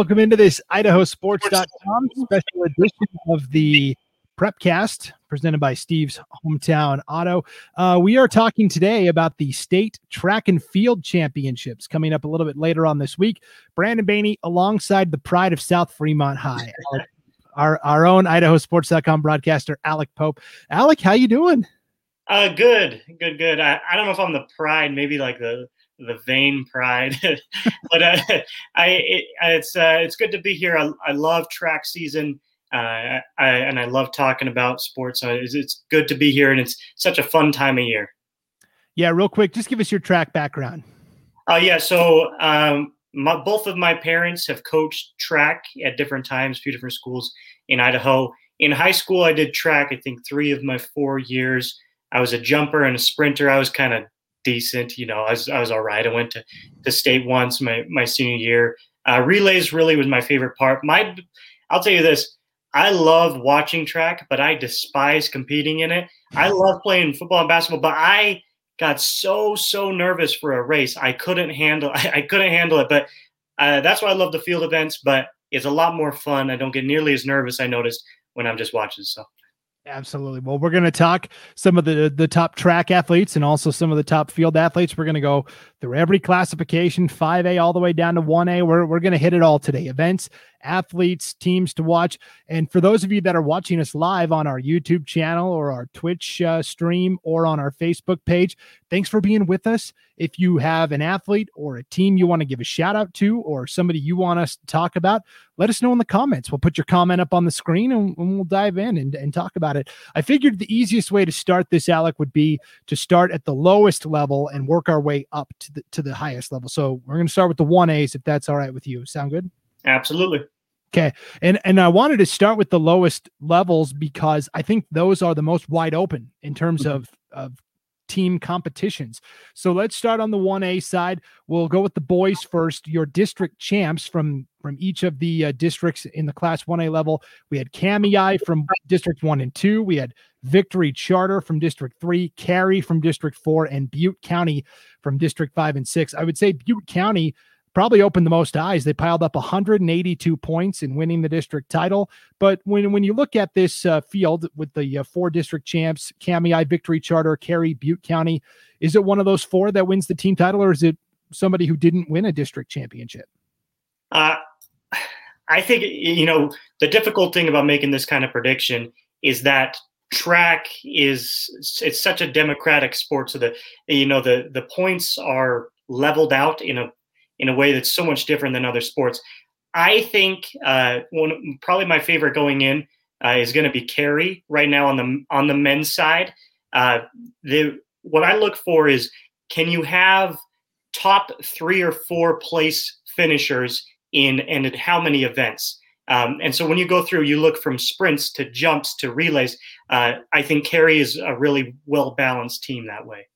Welcome into this IdahoSports.com special edition of the Prepcast presented by Steve's Hometown Auto. Uh, we are talking today about the state track and field championships coming up a little bit later on this week. Brandon Baney alongside the pride of South Fremont High, our, our own IdahoSports.com broadcaster, Alec Pope. Alec, how you doing? Uh, good, good, good. I, I don't know if I'm the pride, maybe like the the vain pride. but uh, I, it, it's uh, it's good to be here. I, I love track season, uh, I, and I love talking about sports. So it's, it's good to be here, and it's such a fun time of year. Yeah, real quick, just give us your track background. Oh yeah, so um, my, both of my parents have coached track at different times, a few different schools in Idaho. In high school, I did track. I think three of my four years. I was a jumper and a sprinter. I was kind of decent. You know, I was, I was all right. I went to, to state once my, my senior year. Uh, relays really was my favorite part. My, I'll tell you this. I love watching track, but I despise competing in it. I love playing football and basketball, but I got so so nervous for a race. I couldn't handle. I, I couldn't handle it. But uh, that's why I love the field events. But it's a lot more fun. I don't get nearly as nervous. I noticed when I'm just watching. So Absolutely. Well, we're going to talk some of the the top track athletes and also some of the top field athletes. We're going to go through every classification, 5A all the way down to 1A. We're, we're going to hit it all today. Events, athletes, teams to watch. And for those of you that are watching us live on our YouTube channel or our Twitch uh, stream or on our Facebook page, thanks for being with us. If you have an athlete or a team you want to give a shout out to or somebody you want us to talk about, let us know in the comments. We'll put your comment up on the screen and, and we'll dive in and, and talk about it. I figured the easiest way to start this, Alec, would be to start at the lowest level and work our way up to the to the highest level. So we're going to start with the one A's if that's all right with you. Sound good? Absolutely. Okay. And and I wanted to start with the lowest levels because I think those are the most wide open in terms mm-hmm. of of team competitions. So let's start on the 1A side. We'll go with the boys first. Your district champs from from each of the uh, districts in the class 1A level. We had Kamiah from district 1 and 2. We had Victory Charter from district 3, Carey from district 4 and Butte County from district 5 and 6. I would say Butte County probably opened the most eyes. They piled up 182 points in winning the district title. But when, when you look at this uh, field with the uh, four district champs, Kamiah, Victory Charter, Carey, Butte County, is it one of those four that wins the team title, or is it somebody who didn't win a district championship? Uh, I think, you know, the difficult thing about making this kind of prediction is that track is it's such a democratic sport so the you know the the points are leveled out in a in a way that's so much different than other sports. I think uh, one probably my favorite going in uh, is going to be Carey right now on the on the men's side. Uh, the what I look for is can you have top three or four place finishers in and how many events? Um, and so when you go through, you look from sprints to jumps to relays. Uh, I think Carey is a really well balanced team that way.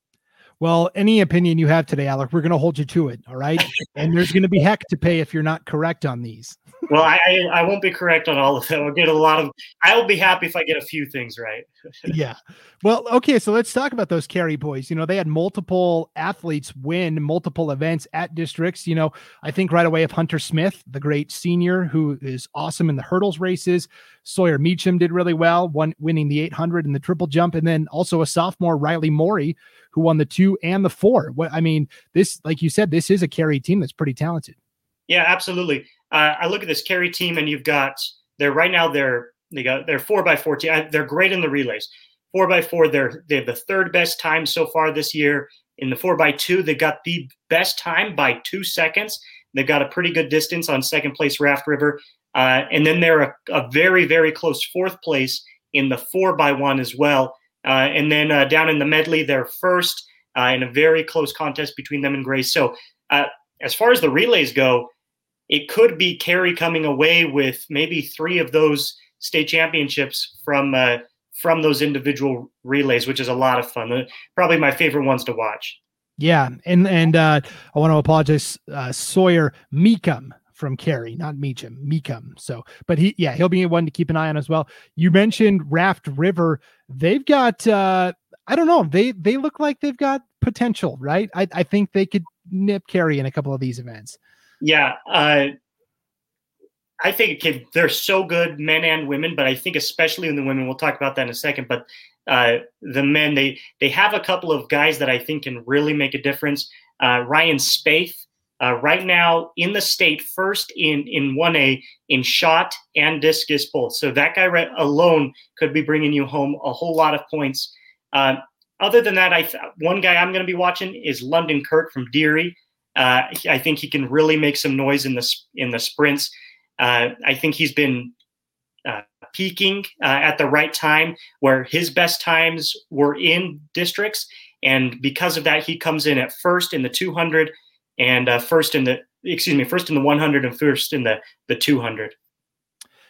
Well, any opinion you have today, Alec, we're going to hold you to it. All right. and there's going to be heck to pay if you're not correct on these. well, I, I won't be correct on all of them. I'll get a lot of, I will be happy if I get a few things right. yeah. Well, okay. So let's talk about those Carey boys. You know, they had multiple athletes win multiple events at districts. You know, I think right away of Hunter Smith, the great senior who is awesome in the hurdles races. Sawyer Meacham did really well, one winning the 800 and the triple jump. And then also a sophomore, Riley Morey, who won the two and the four. What I mean, this, like you said, this is a Carey team that's pretty talented. Yeah, absolutely. Uh, I look at this Carey team, and you've got they're right now they're they got they're four by four. They're great in the relays. Four by four, they're they have the third best time so far this year. In the four by two, they got the best time by two seconds. They've got a pretty good distance on second place Raft River, uh, and then they're a, a very very close fourth place in the four by one as well. Uh, and then uh, down in the medley, they're first uh, in a very close contest between them and Grace. So as far as the relays go, it could be Carey coming away with maybe three of those state championships from uh, from those individual relays, which is a lot of fun. Uh, probably my favorite ones to watch. Yeah, and and uh, I want to apologize, uh, Sawyer Meekum from Carey, not Meacham, Meekum. So, but he, yeah, he'll be one to keep an eye on as well. You mentioned Raft River. They've got, uh, I don't know, they they look like they've got potential, right? I, I think they could nip Carey in a couple of these events. Yeah, uh, I think they're so good, men and women, but I think especially in the women, we'll talk about that in a second. But uh, the men, they they have a couple of guys that I think can really make a difference. Uh, Ryan Spaeth, uh, right now in the state, first in in one A in shot and discus both. So that guy right alone could be bringing you home a whole lot of points. Uh, other than that, I th- one guy I'm going to be watching is London Kirk from Deary. Uh, I think he can really make some noise in the in the sprints. Uh, I think he's been uh, peaking uh, at the right time where his best times were in districts. And because of that, he comes in at first in the 200 and uh, first in the, excuse me, first in the 100 and first in the, the 200.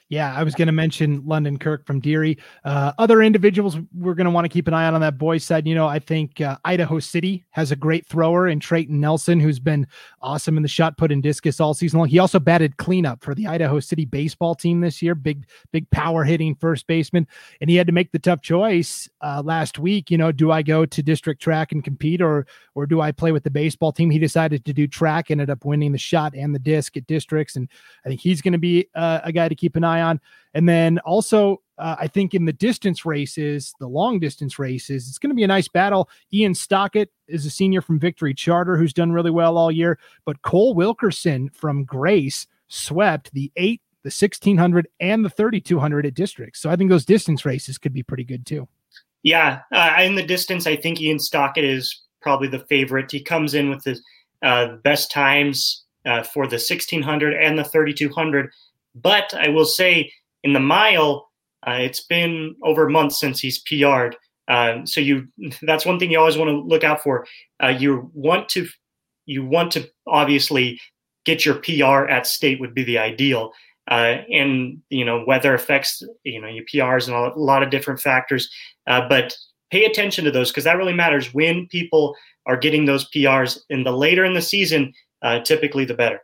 Yeah, I was going to mention London Kirk from Deary. Uh, other individuals we're going to want to keep an eye on on that boys side. You know, I think uh, Idaho City has a great thrower in Trayton Nelson, who's been awesome in the shot put and discus all season long. He also batted cleanup for the Idaho City baseball team this year. Big, big power hitting first baseman, and he had to make the tough choice uh, last week. You know, do I go to district track and compete, or or do I play with the baseball team? He decided to do track, ended up winning the shot and the disc at districts, and I think he's going to be uh, a guy to keep an eye on. And then also, uh, I think in the distance races, the long distance races, it's going to be a nice battle. Ian Stockett is a senior from Victory Charter who's done really well all year, but Cole Wilkerson from Grace swept the eight, the 1600, and the 3200 at districts. So I think those distance races could be pretty good too. Yeah, uh, in the distance, I think Ian Stockett is probably the favorite. He comes in with the uh, best times uh, for the 1600 and the 3200. But I will say in the mile, uh, it's been over a month since he's PR'd. Uh, so you that's one thing you always want to look out for. Uh, you want to you want to obviously get your PR at state would be the ideal. Uh, and you know weather affects you know your PRs and a lot of different factors. Uh, but pay attention to those because that really matters when people are getting those PRs. And the later in the season, uh, typically the better.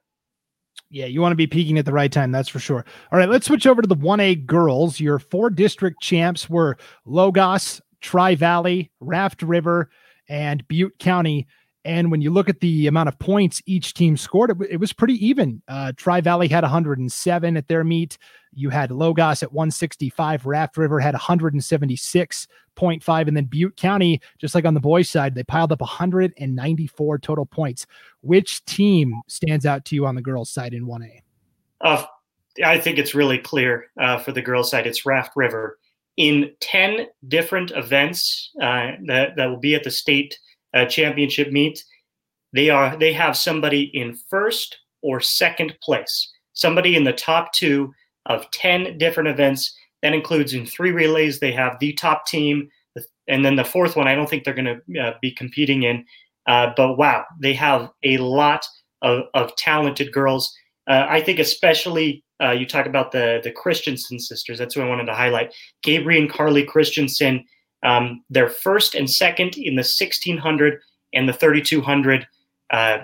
Yeah, you want to be peaking at the right time, that's for sure. All right, let's switch over to the 1A girls. Your four district champs were Logos, Tri Valley, Raft River, and Butte County. And when you look at the amount of points each team scored, it, it was pretty even. Uh, Tri Valley had 107 at their meet. You had Logos at 165. Raft River had 176.5. And then Butte County, just like on the boys' side, they piled up 194 total points. Which team stands out to you on the girls' side in 1A? Uh, I think it's really clear uh, for the girls' side. It's Raft River. In 10 different events uh, that, that will be at the state – uh, championship meet, they are they have somebody in first or second place, somebody in the top two of ten different events. That includes in three relays they have the top team, and then the fourth one I don't think they're going to uh, be competing in. Uh, but wow, they have a lot of, of talented girls. Uh, I think especially uh, you talk about the the Christensen sisters. That's what I wanted to highlight. Gabriel and Carly Christensen um, they're first and second in the 1600 and the 3200. Uh,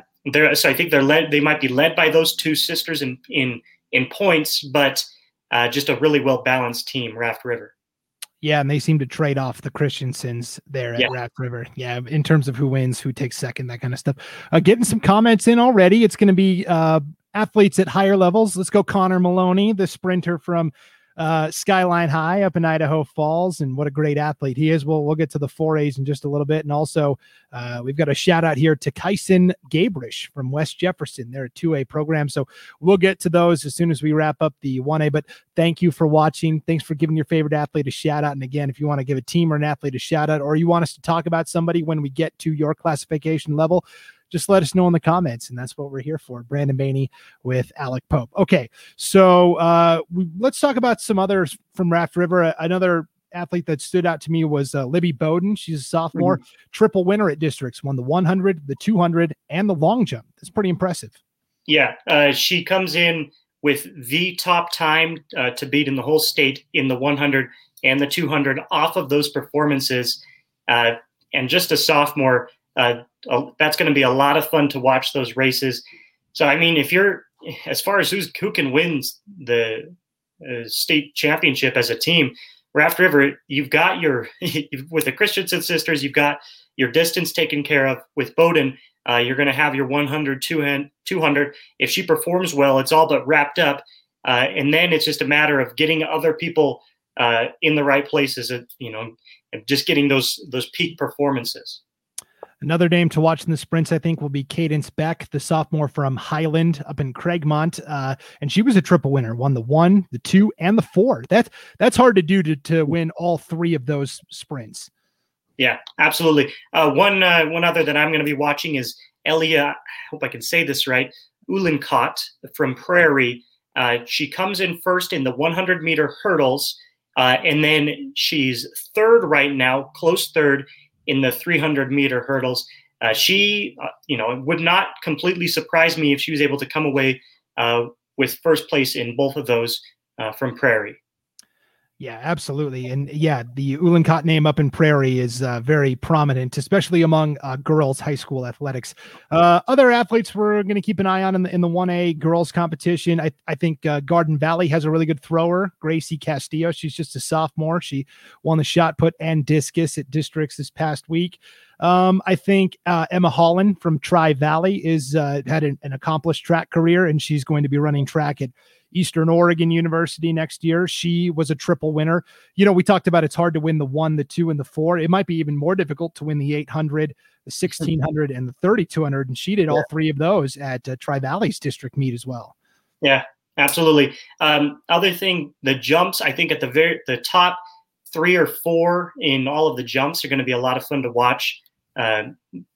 so I think they're led. They might be led by those two sisters in in in points, but uh, just a really well balanced team, Raft River. Yeah, and they seem to trade off the Christensens there at yeah. Raft River. Yeah, in terms of who wins, who takes second, that kind of stuff. Uh, getting some comments in already. It's going to be uh, athletes at higher levels. Let's go, Connor Maloney, the sprinter from uh, Skyline High up in Idaho Falls, and what a great athlete he is. We'll we'll get to the four A's in just a little bit, and also uh, we've got a shout out here to Kyson Gabrish from West Jefferson. They're a two A program, so we'll get to those as soon as we wrap up the one A. But thank you for watching. Thanks for giving your favorite athlete a shout out. And again, if you want to give a team or an athlete a shout out, or you want us to talk about somebody when we get to your classification level just let us know in the comments. And that's what we're here for. Brandon Baney with Alec Pope. Okay. So uh, we, let's talk about some others from Raft River. Another athlete that stood out to me was uh, Libby Bowden. She's a sophomore, mm-hmm. triple winner at districts, won the 100, the 200, and the long jump. That's pretty impressive. Yeah. Uh, she comes in with the top time uh, to beat in the whole state in the 100 and the 200 off of those performances. Uh, and just a sophomore, uh, that's going to be a lot of fun to watch those races. So, I mean, if you're as far as who's who can win the uh, state championship as a team, Raft River, you've got your with the Christensen sisters, you've got your distance taken care of. With Bowden, uh, you're going to have your 100, 200. If she performs well, it's all but wrapped up. Uh, and then it's just a matter of getting other people uh, in the right places, at, you know, and just getting those those peak performances. Another name to watch in the sprints, I think, will be Cadence Beck, the sophomore from Highland up in Craigmont, uh, and she was a triple winner, won the one, the two, and the four. That's that's hard to do to to win all three of those sprints. Yeah, absolutely. Uh, one uh, one other that I'm going to be watching is Elia. I hope I can say this right. Uhlenkott from Prairie. Uh, she comes in first in the 100 meter hurdles, uh, and then she's third right now, close third in the 300 meter hurdles. Uh, she, uh, you know, would not completely surprise me if she was able to come away uh, with first place in both of those uh, from Prairie. Yeah, absolutely. And yeah, the Uhlenkott name up in Prairie is uh, very prominent, especially among uh, girls' high school athletics. Uh, other athletes we're going to keep an eye on in the, in the 1A girls competition. I, I think uh, Garden Valley has a really good thrower, Gracie Castillo. She's just a sophomore. She won the shot put and discus at districts this past week. Um, I think uh, Emma Holland from Tri Valley is uh, had an, an accomplished track career, and she's going to be running track at Eastern Oregon University next year. She was a triple winner. You know, we talked about it's hard to win the one, the two, and the four. It might be even more difficult to win the 800, the 1600, and the 3200. And she did all three of those at uh, Tri Valley's district meet as well. Yeah, absolutely. Um, other thing, the jumps, I think at the very the top three or four in all of the jumps are going to be a lot of fun to watch. Uh,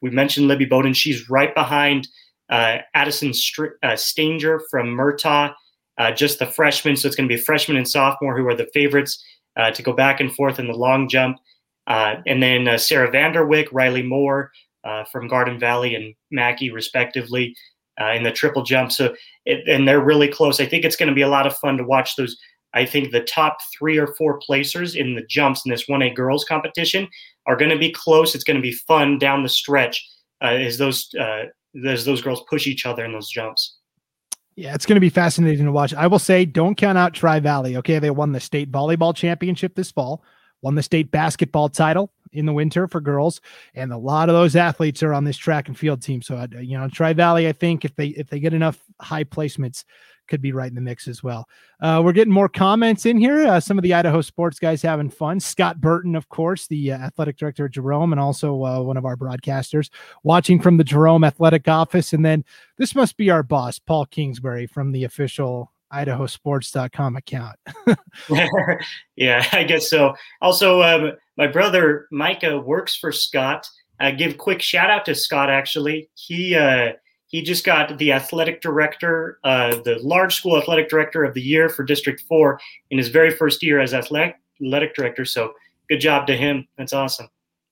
we mentioned Libby Bowden. She's right behind uh, Addison Str- uh, Stanger from Murtaugh uh, just the freshmen. So it's going to be freshman and sophomore who are the favorites uh, to go back and forth in the long jump. Uh, and then uh, Sarah Vanderwick, Riley Moore uh, from Garden Valley and Mackey, respectively, uh, in the triple jump. So, it, and they're really close. I think it's going to be a lot of fun to watch those. I think the top three or four placers in the jumps in this 1A girls competition are going to be close. It's going to be fun down the stretch as those as those girls push each other in those jumps. Yeah, it's going to be fascinating to watch. I will say, don't count out Tri Valley. Okay, they won the state volleyball championship this fall, won the state basketball title in the winter for girls, and a lot of those athletes are on this track and field team. So, uh, you know, Tri Valley, I think if they if they get enough high placements, could be right in the mix as well. Uh, we're getting more comments in here. Uh, some of the Idaho sports guys having fun. Scott Burton, of course, the uh, athletic director at Jerome, and also uh, one of our broadcasters, watching from the Jerome athletic office. And then this must be our boss, Paul Kingsbury, from the official idahosports.com account. yeah, I guess so. Also, um, my brother Micah works for Scott. Uh, give quick shout out to Scott. Actually, he uh, he just got the athletic director, uh, the large school athletic director of the year for District 4 in his very first year as athletic, athletic director. So good job to him. That's awesome.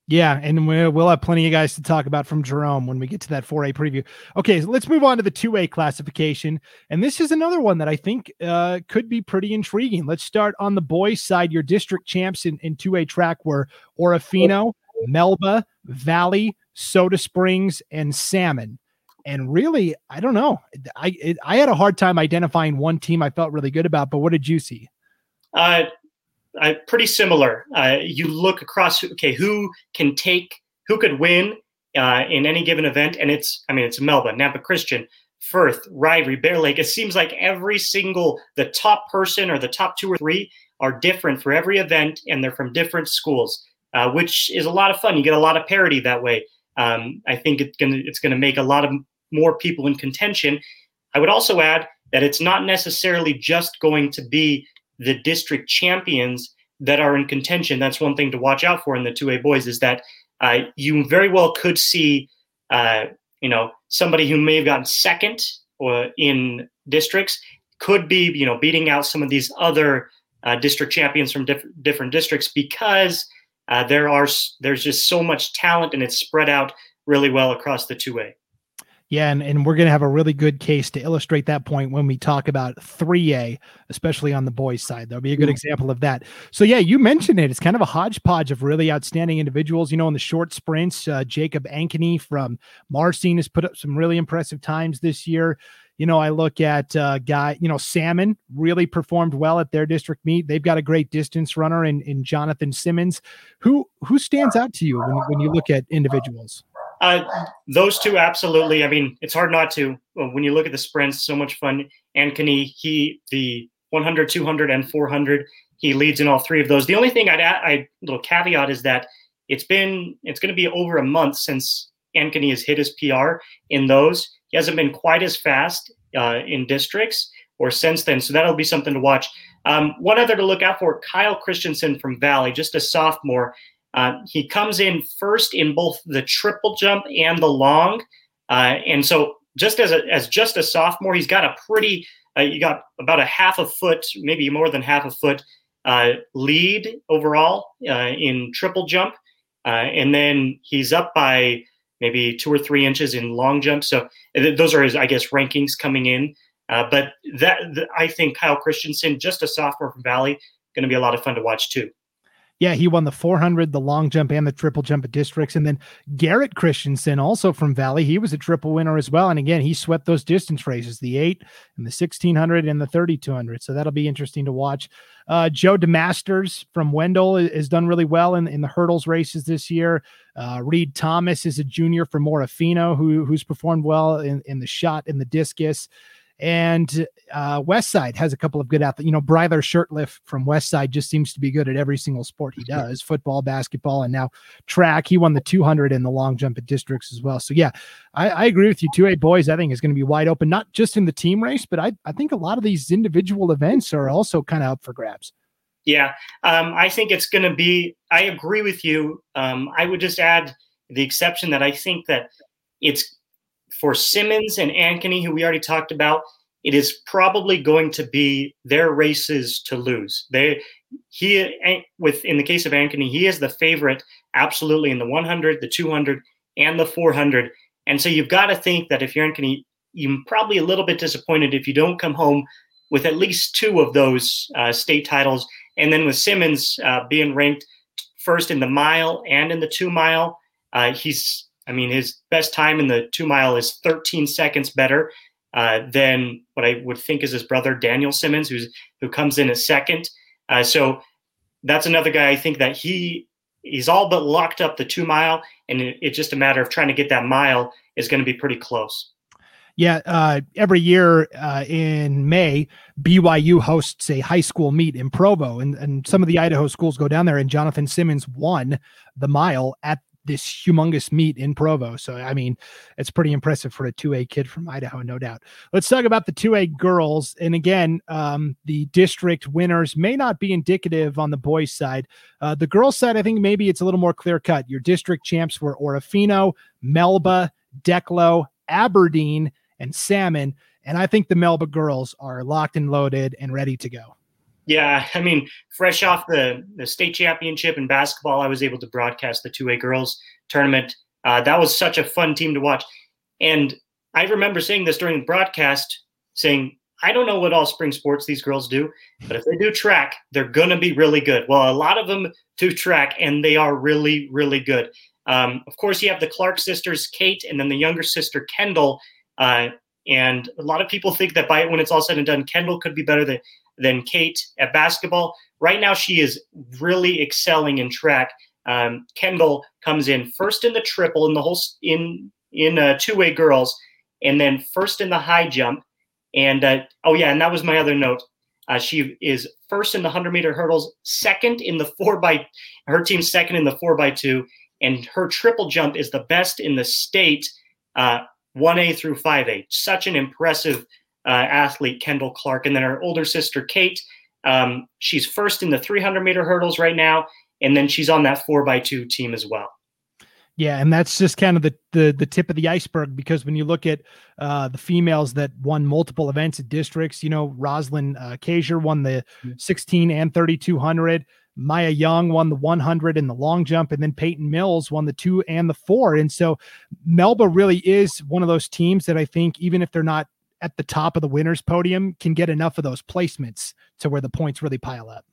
Yeah, and we'll have plenty of guys to talk about from Jerome when we get to that 4A preview. Okay, so let's move on to the 2A classification. And this is another one that I think uh, could be pretty intriguing. Let's start on the boys' side. Your district champs in, in 2A track were Orofino, Melba, Valley, Soda Springs, and Salmon and really, I don't know. I it, I had a hard time identifying one team I felt really good about. But what did you see? Uh, I, pretty similar. Uh, you look across. Okay, who can take? Who could win uh, in any given event? And it's. I mean, it's Melba, Nampa Christian, Firth, Rivalry, Bear Lake. It seems like every single the top person or the top two or three are different for every event, and they're from different schools, uh, which is a lot of fun. You get a lot of parity that way. Um, I think it's gonna it's gonna make a lot of more people in contention. I would also add that it's not necessarily just going to be the district champions that are in contention. That's one thing to watch out for in the 2A boys is that uh, you very well could see, uh, you know, somebody who may have gotten second or in districts could be, you know, beating out some of these other uh, district champions from diff- different districts because uh, there are there's just so much talent and it's spread out really well across the 2A. Yeah, and, and we're going to have a really good case to illustrate that point when we talk about 3A, especially on the boys' side. There'll be a good mm-hmm. example of that. So, yeah, you mentioned it. It's kind of a hodgepodge of really outstanding individuals. You know, in the short sprints, uh, Jacob Ankeny from Marsing has put up some really impressive times this year. You know, I look at uh, guy, you know, Salmon really performed well at their district meet. They've got a great distance runner in, in Jonathan Simmons. Who who stands out to you when, when you look at individuals? Uh, those two, absolutely. I mean, it's hard not to when you look at the sprints. So much fun. Ankeny, he the 100, 200, and 400. He leads in all three of those. The only thing I'd add, I little caveat is that it's been it's going to be over a month since Ankeny has hit his PR in those. He hasn't been quite as fast uh, in districts or since then, so that'll be something to watch. Um, one other to look out for: Kyle Christensen from Valley, just a sophomore. Uh, he comes in first in both the triple jump and the long, uh, and so just as a, as just a sophomore, he's got a pretty uh, you got about a half a foot, maybe more than half a foot uh, lead overall uh, in triple jump, uh, and then he's up by maybe two or three inches in long jump. So those are his, I guess, rankings coming in. but that I think Kyle Christensen, just a sophomore from Valley, going to be a lot of fun to watch too. Yeah, he won the 400, the long jump, and the triple jump at districts. And then Garrett Christensen, also from Valley, he was a triple winner as well. And again, he swept those distance races, the eight and the 1600 and the 3200. So that'll be interesting to watch. Uh, Joe DeMasters from Wendell has done really well in, in the hurdles races this year. Uh, Reed Thomas is a junior from Orofino who, who's performed well in, in the shot and the discus. And uh, Westside has a couple of good athletes. You know, Bryler Shirtliff from Westside just seems to be good at every single sport he does football, basketball, and now track. He won the 200 and the long jump at districts as well. So, yeah, I, I agree with you. 2A boys, I think, is going to be wide open, not just in the team race, but I, I think a lot of these individual events are also kind of up for grabs. Yeah, um, I think it's going to be, I agree with you. Um, I would just add the exception that I think that it's for Simmons and Ankeny, who we already talked about, it is probably going to be their races to lose. They he with in the case of Ankeny, he is the favorite absolutely in the 100, the 200, and the 400. And so you've got to think that if you're Ankeny, you're probably a little bit disappointed if you don't come home with at least two of those uh, state titles. And then with Simmons uh, being ranked first in the mile and in the two mile, uh, he's I mean, his best time in the two mile is 13 seconds better uh, than what I would think is his brother Daniel Simmons, who's who comes in a second. Uh, so that's another guy I think that he he's all but locked up the two mile, and it, it's just a matter of trying to get that mile is going to be pretty close. Yeah, uh, every year uh, in May, BYU hosts a high school meet in Provo, and, and some of the Idaho schools go down there. And Jonathan Simmons won the mile at this humongous meet in Provo. So, I mean, it's pretty impressive for a 2A kid from Idaho, no doubt. Let's talk about the 2A girls. And again, um, the district winners may not be indicative on the boys' side. Uh, the girls' side, I think maybe it's a little more clear cut. Your district champs were Orofino, Melba, Declo, Aberdeen, and Salmon. And I think the Melba girls are locked and loaded and ready to go. Yeah, I mean, fresh off the, the state championship in basketball, I was able to broadcast the 2A girls tournament. Uh, that was such a fun team to watch. And I remember saying this during the broadcast, saying, I don't know what all spring sports these girls do, but if they do track, they're going to be really good. Well, a lot of them do track, and they are really, really good. Um, of course, you have the Clark sisters, Kate, and then the younger sister, Kendall. Uh, and a lot of people think that by when it's all said and done, Kendall could be better than than Kate at basketball. Right now, she is really excelling in track. Um, Kendall comes in first in the triple in the whole in in uh, two way girls, and then first in the high jump. And uh, oh yeah, and that was my other note. Uh, she is first in the hundred meter hurdles, second in the four by her team's second in the four by two, and her triple jump is the best in the state, uh, one A through five A. Such an impressive uh, athlete, Kendall Clark, and then her older sister, Kate. Um, she's first in the 300 meter hurdles right now, and then she's on that four by two team as well. Yeah, and that's just kind of the the, the tip of the iceberg because when you look at uh, the females that won multiple events at districts, you know, Roslyn uh, won the 16 and 3200. Maya Young won the 100 and the long jump, and then Peyton Mills won the two and the four. And so Melba really is one of those teams that I think, even if they're not at the top of the winners podium can get enough of those placements to where the points really pile up.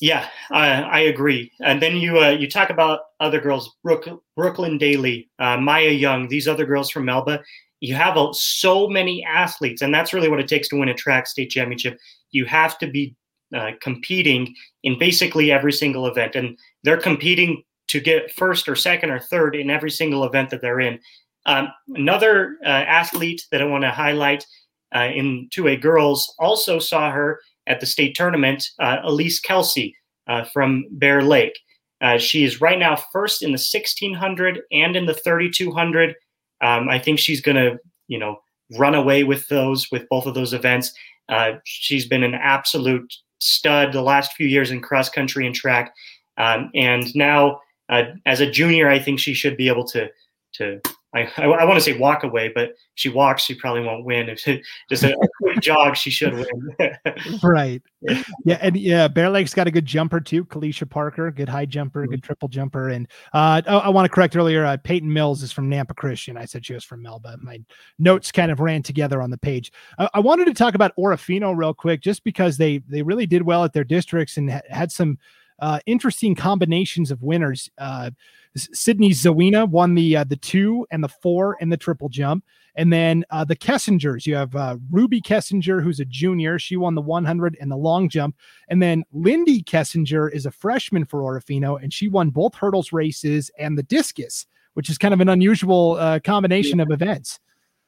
Yeah, I, I agree. And then you uh, you talk about other girls, Brooke, Brooklyn Daly, uh, Maya Young, these other girls from Melba. You have a, so many athletes, and that's really what it takes to win a track state championship. You have to be uh, competing in basically every single event, and they're competing to get first or second or third in every single event that they're in. Um, another uh, athlete that I want to highlight uh, in 2A girls also saw her at the state tournament, uh, Elise Kelsey uh, from Bear Lake. Uh, she is right now first in the 1600 and in the 3200. Um, I think she's going to, you know, run away with those, with both of those events. She's been an absolute stud the last few years in cross country and track. Um, and now, uh, as a junior, I think she should be able to to I, I, I want to say walk away, but she walks, she probably won't win. If just a, a quick jog, she should win. right. Yeah, and yeah, Bear Lake's got a good jumper too. Kalisha Parker, good high jumper, mm-hmm. good triple jumper, and uh, I, I want to correct earlier. Uh, Peyton Mills is from Nampa Christian. I said she was from Melba. My notes kind of ran together on the page. Uh, I wanted to talk about Orofino real quick, just because they they really did well at their districts and ha- had some uh, interesting combinations of winners. Uh, Sydney Zawina won the uh, the two and the four and the triple jump. And then uh, the Kessingers, you have uh, Ruby Kessinger, who's a junior. She won the 100 and the long jump. And then Lindy Kessinger is a freshman for Orofino, and she won both hurdles races and the discus, which is kind of an unusual uh, combination yeah. of events.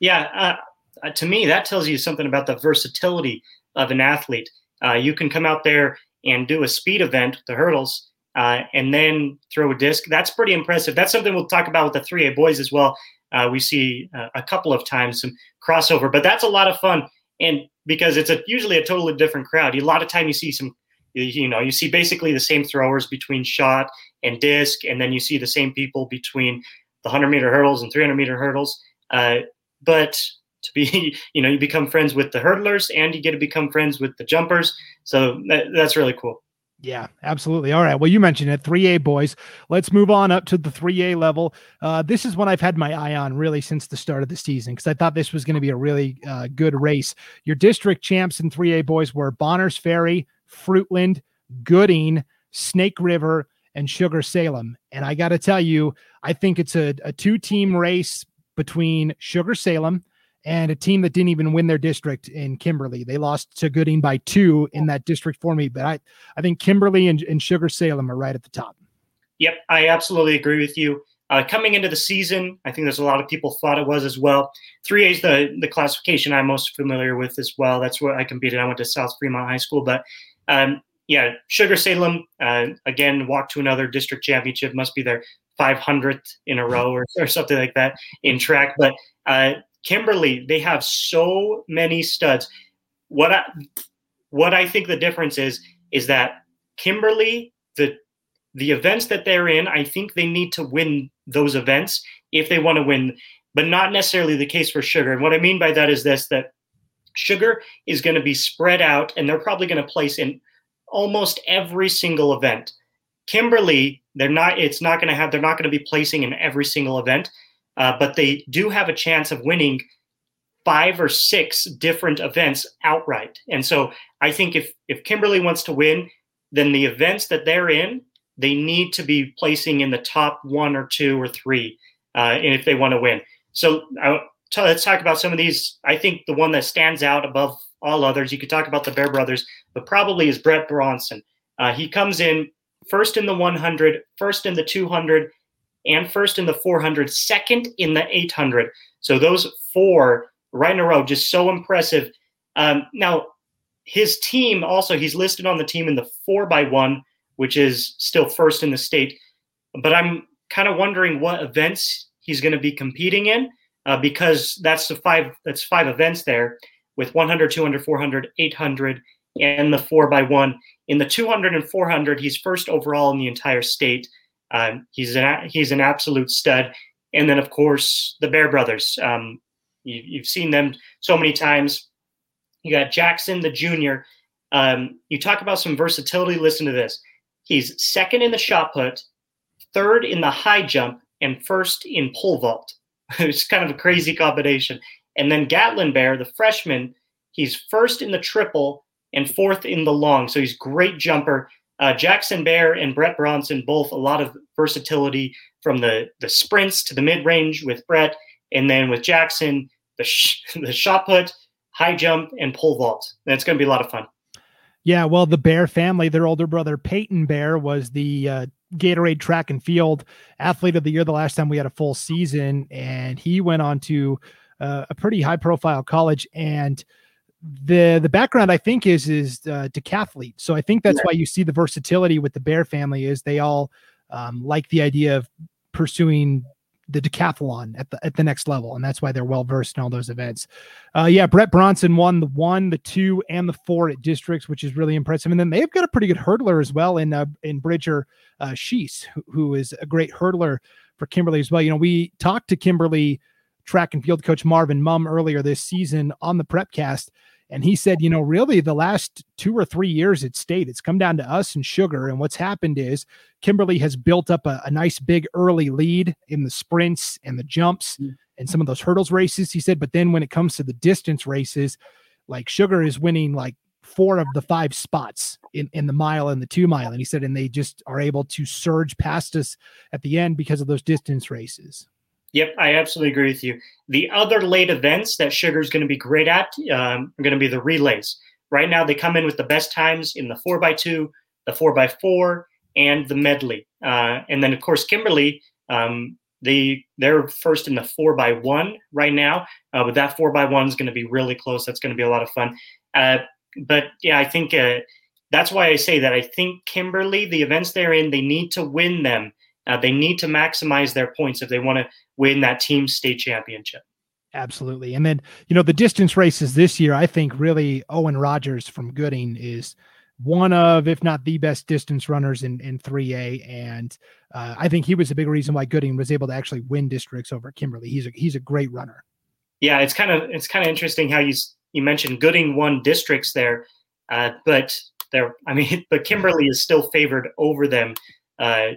Yeah. Uh, uh, to me, that tells you something about the versatility of an athlete. Uh, you can come out there and do a speed event, the hurdles, uh, and then throw a disc. That's pretty impressive. That's something we'll talk about with the 3A boys as well. Uh, we see uh, a couple of times some crossover, but that's a lot of fun. And because it's a usually a totally different crowd, a lot of time you see some, you know, you see basically the same throwers between shot and disc, and then you see the same people between the 100 meter hurdles and 300 meter hurdles. Uh, but to be, you know, you become friends with the hurdlers and you get to become friends with the jumpers. So that, that's really cool. Yeah, absolutely. All right. Well, you mentioned it, 3A boys. Let's move on up to the 3A level. Uh, this is one I've had my eye on really since the start of the season because I thought this was going to be a really uh, good race. Your district champs in 3A boys were Bonners Ferry, Fruitland, Gooding, Snake River, and Sugar Salem. And I got to tell you, I think it's a, a two team race between Sugar Salem and a team that didn't even win their district in Kimberly. They lost to Gooding by two in that district for me. But I, I think Kimberly and, and Sugar Salem are right at the top. Yep, I absolutely agree with you. Uh, coming into the season, I think there's a lot of people thought it was as well. 3A is the, the classification I'm most familiar with as well. That's where I competed. I went to South Fremont High School. But um, yeah, Sugar Salem, uh, again, walked to another district championship. Must be their 500th in a row or, or something like that in track. But uh, Kimberly, they have so many studs. What I what I think the difference is is that Kimberly, the the events that they're in, I think they need to win those events if they want to win, but not necessarily the case for Sugar. And what I mean by that is this that Sugar is going to be spread out and they're probably going to place in almost every single event. Kimberly, they're not it's not going to have they're not going to be placing in every single event uh, but they do have a chance of winning five or six different events outright. And so I think if if Kimberly wants to win, then the events that they're in, they need to be placing in the top one or two or three, uh, and if they want to win. So let's talk about some of these. I think the one that stands out above all others, you could talk about the Bear Brothers, but probably is Brett Bronson. Uh, he comes in first in the 100, first in the 200, and first in the 400, second in the 800. So those four right in a row, just so impressive. Um, now, his team also, he's listed on the team in the four by one, which is still first in the state. But I'm kind of wondering what events he's going to be competing in uh, because that's the five that's five events there with 100, 200, 400, 800, and the four by one. In the 200 and 400, he's first overall in the entire state. Um, he's an he's an absolute stud. And then of course the Bear Brothers. Um, you, have seen them so many times. You got Jackson the junior. Um, you talk about some versatility. Listen to this. He's second in the shot put, third in the high jump, and first in pole vault. it's kind of a crazy combination. And then Gatlin Bear, the freshman, he's first in the triple and fourth in the long. So he's great jumper. Uh, Jackson Bear and Brett Bronson both a lot of versatility from the the sprints to the mid range with Brett, and then with Jackson the sh- the shot put, high jump, and pole vault. That's going to be a lot of fun. Yeah, well, the Bear family, their older brother Peyton Bear was the uh, Gatorade track and field athlete of the year the last time we had a full season, and he went on to uh, a pretty high profile college and the the background I think is is uh, decathlete. So I think that's yeah. why you see the versatility with the Bear family is they all um, like the idea of pursuing the decathlon at the at the next level, and that's why they're well versed in all those events. Uh, yeah, Brett Bronson won the one, the two, and the four at districts, which is really impressive. And then they've got a pretty good hurdler as well in uh, in Bridger uh, Sheese, who, who is a great hurdler for Kimberly as well. You know, we talked to Kimberly track and field coach Marvin Mum earlier this season on the Prepcast, and he said, you know, really the last two or three years at state, it's come down to us and sugar. And what's happened is Kimberly has built up a, a nice big early lead in the sprints and the jumps mm. and some of those hurdles races. He said, but then when it comes to the distance races, like sugar is winning like four of the five spots in, in the mile and the two mile. And he said, and they just are able to surge past us at the end because of those distance races. Yep, I absolutely agree with you. The other late events that Sugar is going to be great at um, are going to be the relays. Right now, they come in with the best times in the 4x2, the 4x4, and the medley. Uh, and then, of course, Kimberly, um, they, they're first in the 4x1 right now, uh, but that 4x1 is going to be really close. That's going to be a lot of fun. Uh, but yeah, I think uh, that's why I say that. I think Kimberly, the events they're in, they need to win them uh, they need to maximize their points if they want to win that team state championship. Absolutely. And then, you know, the distance races this year, I think really Owen Rogers from Gooding is one of, if not the best distance runners in, in 3A. And uh, I think he was a big reason why Gooding was able to actually win districts over Kimberly. He's a, he's a great runner. Yeah. It's kind of, it's kind of interesting how you, you mentioned Gooding won districts there, uh, but there, I mean, but Kimberly is still favored over them uh,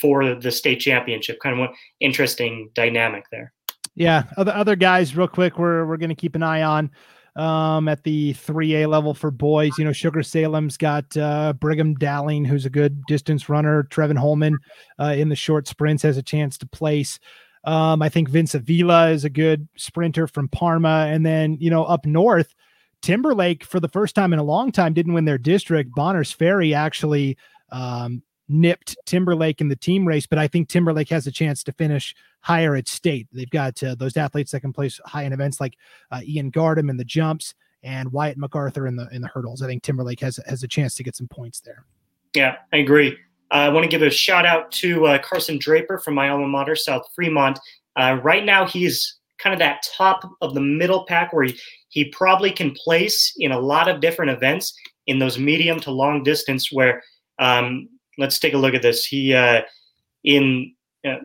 for the state championship. Kind of one interesting dynamic there. Yeah, other other guys, real quick, we're we're going to keep an eye on um, at the 3A level for boys. You know, Sugar Salem's got uh, Brigham Dowling, who's a good distance runner. Trevin Holman uh, in the short sprints has a chance to place. Um, I think Vince Avila is a good sprinter from Parma. And then, you know, up north, Timberlake, for the first time in a long time, didn't win their district. Bonners Ferry actually um, nipped Timberlake in the team race, but I think Timberlake has a chance to finish higher at state. They've got uh, those athletes that can place high in events like uh, Ian Gardam in the jumps and Wyatt MacArthur in the in the hurdles. I think Timberlake has has a chance to get some points there. Yeah, I agree. Uh, I want to give a shout out to uh, Carson Draper from my alma mater, South Fremont. Uh, right now, he's kind of that top of the middle pack where he, he probably can place in a lot of different events in those medium to long distance where um, let's take a look at this. He uh, in uh,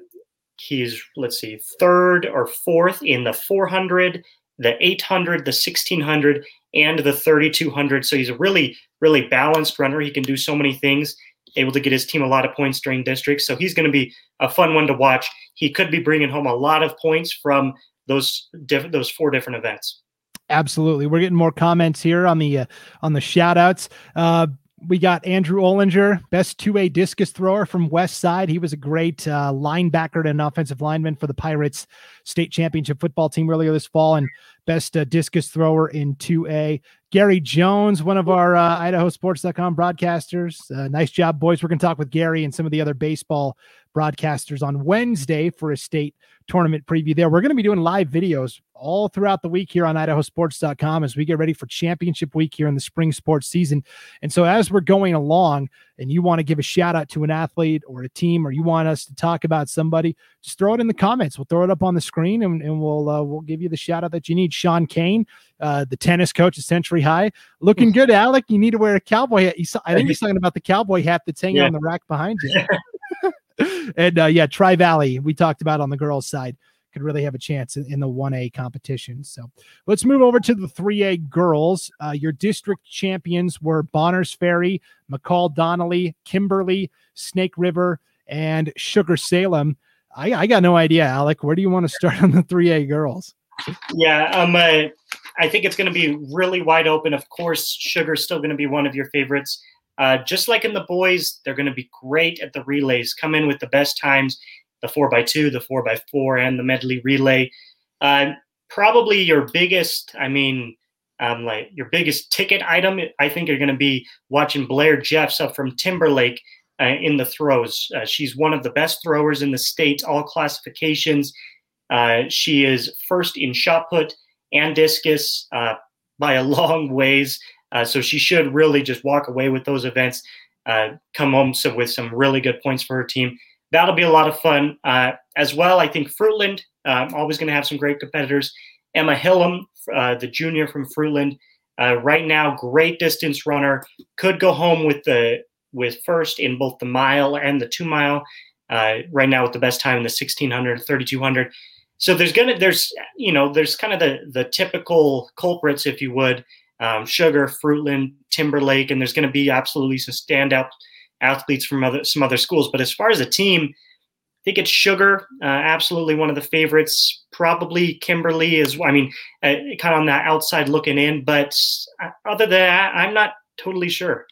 he's let's see third or fourth in the 400, the 800, the 1600, and the 3200. So he's a really really balanced runner. He can do so many things. Able to get his team a lot of points during districts. So he's going to be a fun one to watch. He could be bringing home a lot of points from those diff- those four different events. Absolutely. We're getting more comments here on the uh, on the shout outs. Uh, we got Andrew Ollinger, best two-way discus thrower from West Side. He was a great uh, linebacker and offensive lineman for the Pirates state championship football team earlier this fall, and best uh, discus thrower in 2A. Gary Jones, one of our uh, IdahoSports.com broadcasters. Uh, nice job, boys. We're going to talk with Gary and some of the other baseball broadcasters on Wednesday for a state tournament preview there. We're going to be doing live videos all throughout the week here on idahosports.com as we get ready for championship week here in the spring sports season. And so as we're going along and you want to give a shout out to an athlete or a team or you want us to talk about somebody, just throw it in the comments. We'll throw it up on the screen and, and we'll uh, we'll give you the shout out that you need. Sean Kane, uh, the tennis coach at Century High, looking good, Alec. You need to wear a cowboy hat. Saw, I think he's talking about the cowboy hat that's hanging yeah. on the rack behind you. and uh, yeah, Tri Valley, we talked about on the girls' side, could really have a chance in, in the 1A competition. So let's move over to the 3A girls. Uh, your district champions were Bonners Ferry, McCall Donnelly, Kimberly, Snake River, and Sugar Salem. I, I got no idea, Alec. Where do you want to start on the 3A girls? Yeah, um, uh, I think it's going to be really wide open. Of course, Sugar's still going to be one of your favorites. Uh, just like in the boys, they're going to be great at the relays. Come in with the best times, the four by two, the four by four, and the medley relay. Uh, probably your biggest, I mean, um, like your biggest ticket item, I think, you're going to be watching Blair Jeffs up from Timberlake uh, in the throws. Uh, she's one of the best throwers in the state, all classifications. Uh, she is first in shot put and discus uh, by a long ways. Uh, so she should really just walk away with those events, come home with some really good points for her team. That'll be a lot of fun as well. I think Fruitland, um, always going to have some great competitors. Emma Hillam, the junior from Fruitland, right now, great distance runner, could go home with the with first in both the mile and the two mile. Uh, right now, with the best time in the 1600, 3200. So there's gonna there's you know there's kind of the the typical culprits, if you would, um, Sugar, Fruitland, Timberlake, and there's going to be absolutely some standout athletes from other some other schools. But as far as a team, I think it's Sugar, uh, absolutely one of the favorites. Probably Kimberly is, I mean, uh, kind of on that outside looking in. But uh, other than that, I'm not totally sure.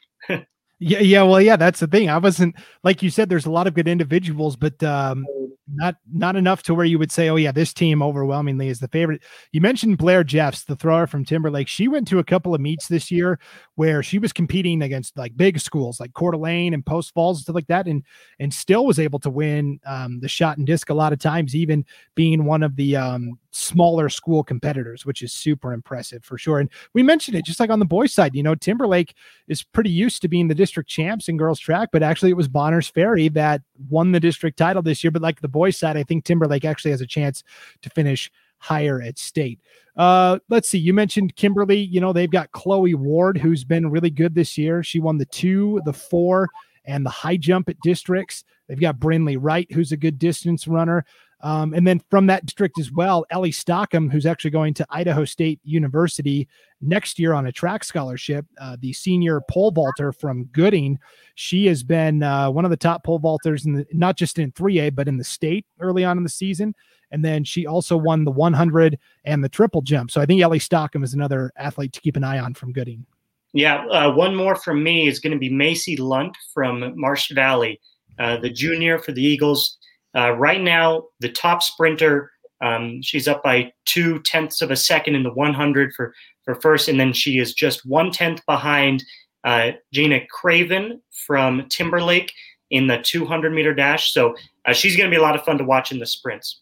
Yeah, yeah, well, yeah, that's the thing. I wasn't like you said. There's a lot of good individuals, but um, not not enough to where you would say, "Oh yeah, this team overwhelmingly is the favorite." You mentioned Blair Jeffs, the thrower from Timberlake. She went to a couple of meets this year where she was competing against like big schools like Coeur d'Alene and Post Falls and stuff like that, and and still was able to win um, the shot and disc a lot of times, even being one of the um, smaller school competitors, which is super impressive for sure. And we mentioned it just like on the boys' side, you know, Timberlake is pretty used to being the district champs in girls track, but actually it was Bonners Ferry that won the district title this year. But like the boys' side, I think Timberlake actually has a chance to finish higher at state. Uh, let's see. You mentioned Kimberly. You know, they've got Chloe Ward, who's been really good this year. She won the two, the four, and the high jump at districts. They've got Brinley Wright, who's a good distance runner. Um, and then from that district as well, Ellie Stockham, who's actually going to Idaho State University next year on a track scholarship, uh, the senior pole vaulter from Gooding. She has been uh, one of the top pole vaulters in the, not just in 3A, but in the state early on in the season. And then she also won the 100 and the triple jump. So I think Ellie Stockham is another athlete to keep an eye on from Gooding. Yeah, uh, one more from me is going to be Macy Lunt from Marsh Valley, uh, the junior for the Eagles. Uh, right now, the top sprinter, um, she's up by two tenths of a second in the 100 for, for first, and then she is just one tenth behind uh, Gina Craven from Timberlake in the 200 meter dash. So uh, she's going to be a lot of fun to watch in the sprints.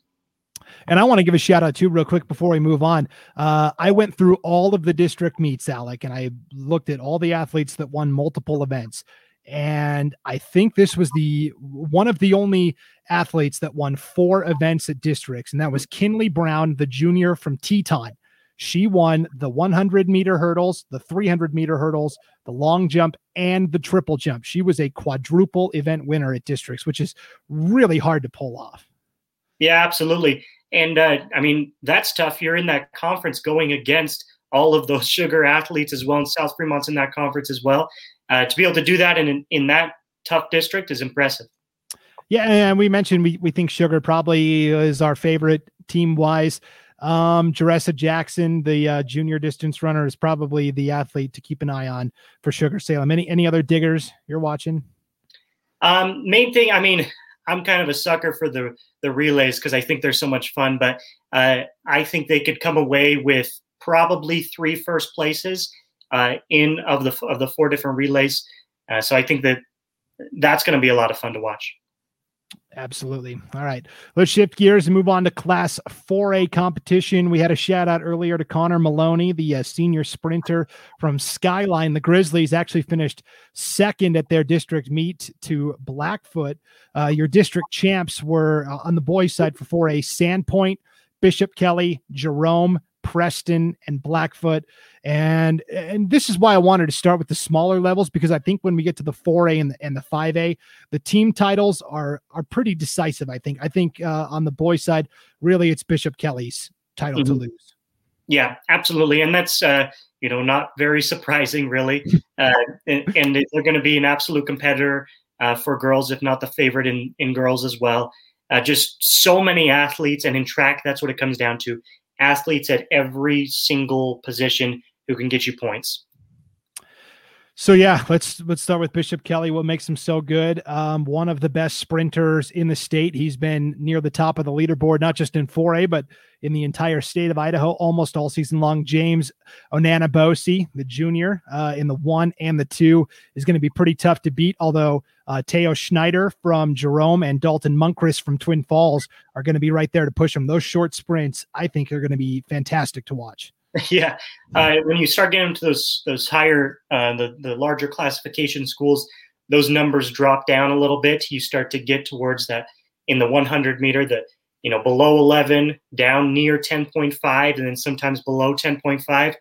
And I want to give a shout out too, real quick, before we move on. Uh, I went through all of the district meets, Alec, and I looked at all the athletes that won multiple events and I think this was the one of the only athletes that won four events at districts, and that was Kinley Brown, the junior from Teton. She won the 100 meter hurdles, the 300 meter hurdles, the long jump, and the triple jump. She was a quadruple event winner at districts, which is really hard to pull off. Yeah, absolutely. And uh, I mean, that's tough. You're in that conference going against all of those sugar athletes as well, and South Fremont's in that conference as well uh, to be able to do that in in that tough district is impressive. Yeah, and we mentioned we, we think Sugar probably is our favorite team wise. Um, Jeressa Jackson, the uh, junior distance runner, is probably the athlete to keep an eye on for Sugar Salem. Any any other diggers you're watching? Um, main thing, I mean, I'm kind of a sucker for the the relays because I think they're so much fun. But uh, I think they could come away with probably three first places in of the of the four different relays. Uh, so I think that that's going to be a lot of fun to watch. Absolutely. All right. Let's shift gears and move on to Class 4A competition. We had a shout out earlier to Connor Maloney, the uh, senior sprinter from Skyline. The Grizzlies actually finished second at their district meet to Blackfoot. Uh, your district champs were uh, on the boys' side for 4A Sandpoint, Bishop Kelly, Jerome, Preston and Blackfoot. And and this is why I wanted to start with the smaller levels because I think when we get to the 4A and the, and the 5A, the team titles are are pretty decisive. I think. I think uh, on the boys' side, really, it's Bishop Kelly's title mm-hmm. to lose. Yeah, absolutely, and that's uh, you know not very surprising, really. Uh, and, and, they're going to be an absolute competitor uh, for girls, if not the favorite in in girls as well. Uh, just so many athletes, and in track, that's what it comes down to athletes at every single position who can get you points. So yeah, let's let's start with Bishop Kelly. What makes him so good? Um, one of the best sprinters in the state. He's been near the top of the leaderboard, not just in 4A, but in the entire state of Idaho almost all season long. James Onanabosi, the junior, uh, in the one and the two, is going to be pretty tough to beat. Although Uh, Teo Schneider from Jerome and Dalton Moncrist from Twin Falls are going to be right there to push them. Those short sprints, I think, are going to be fantastic to watch. Yeah, uh, when you start getting to those those higher, uh, the the larger classification schools, those numbers drop down a little bit. You start to get towards that in the 100 meter, the you know below 11, down near 10.5, and then sometimes below 10.5.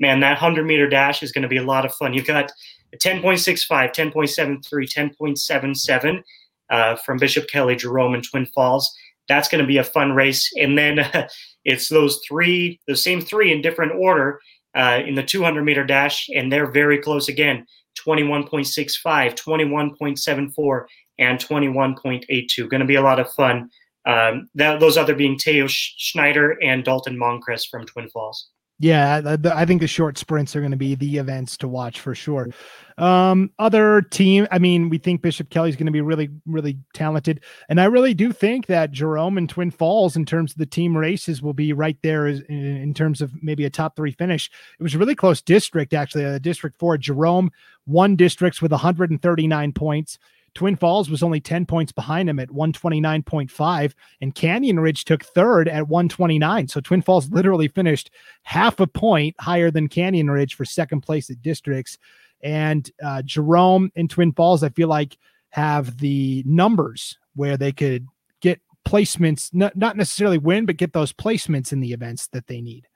Man, that 100 meter dash is going to be a lot of fun. You've got 10.65, 10.73, 10.77 uh, from Bishop Kelly, Jerome, and Twin Falls. That's going to be a fun race. And then uh, it's those three, the same three in different order uh, in the 200 meter dash, and they're very close again 21.65, 21.74, and 21.82. Going to be a lot of fun. Um, that, those other being Teo Schneider and Dalton Moncrist from Twin Falls. Yeah, I think the short sprints are going to be the events to watch for sure. Um, other team, I mean, we think Bishop Kelly's going to be really, really talented, and I really do think that Jerome and Twin Falls, in terms of the team races, will be right there in, in terms of maybe a top three finish. It was a really close district, actually. Uh, district four, Jerome won districts with 139 points. Twin Falls was only 10 points behind him at 129.5, and Canyon Ridge took third at 129. So Twin Falls literally finished half a point higher than Canyon Ridge for second place at districts. And uh, Jerome and Twin Falls, I feel like, have the numbers where they could get placements, not, not necessarily win, but get those placements in the events that they need.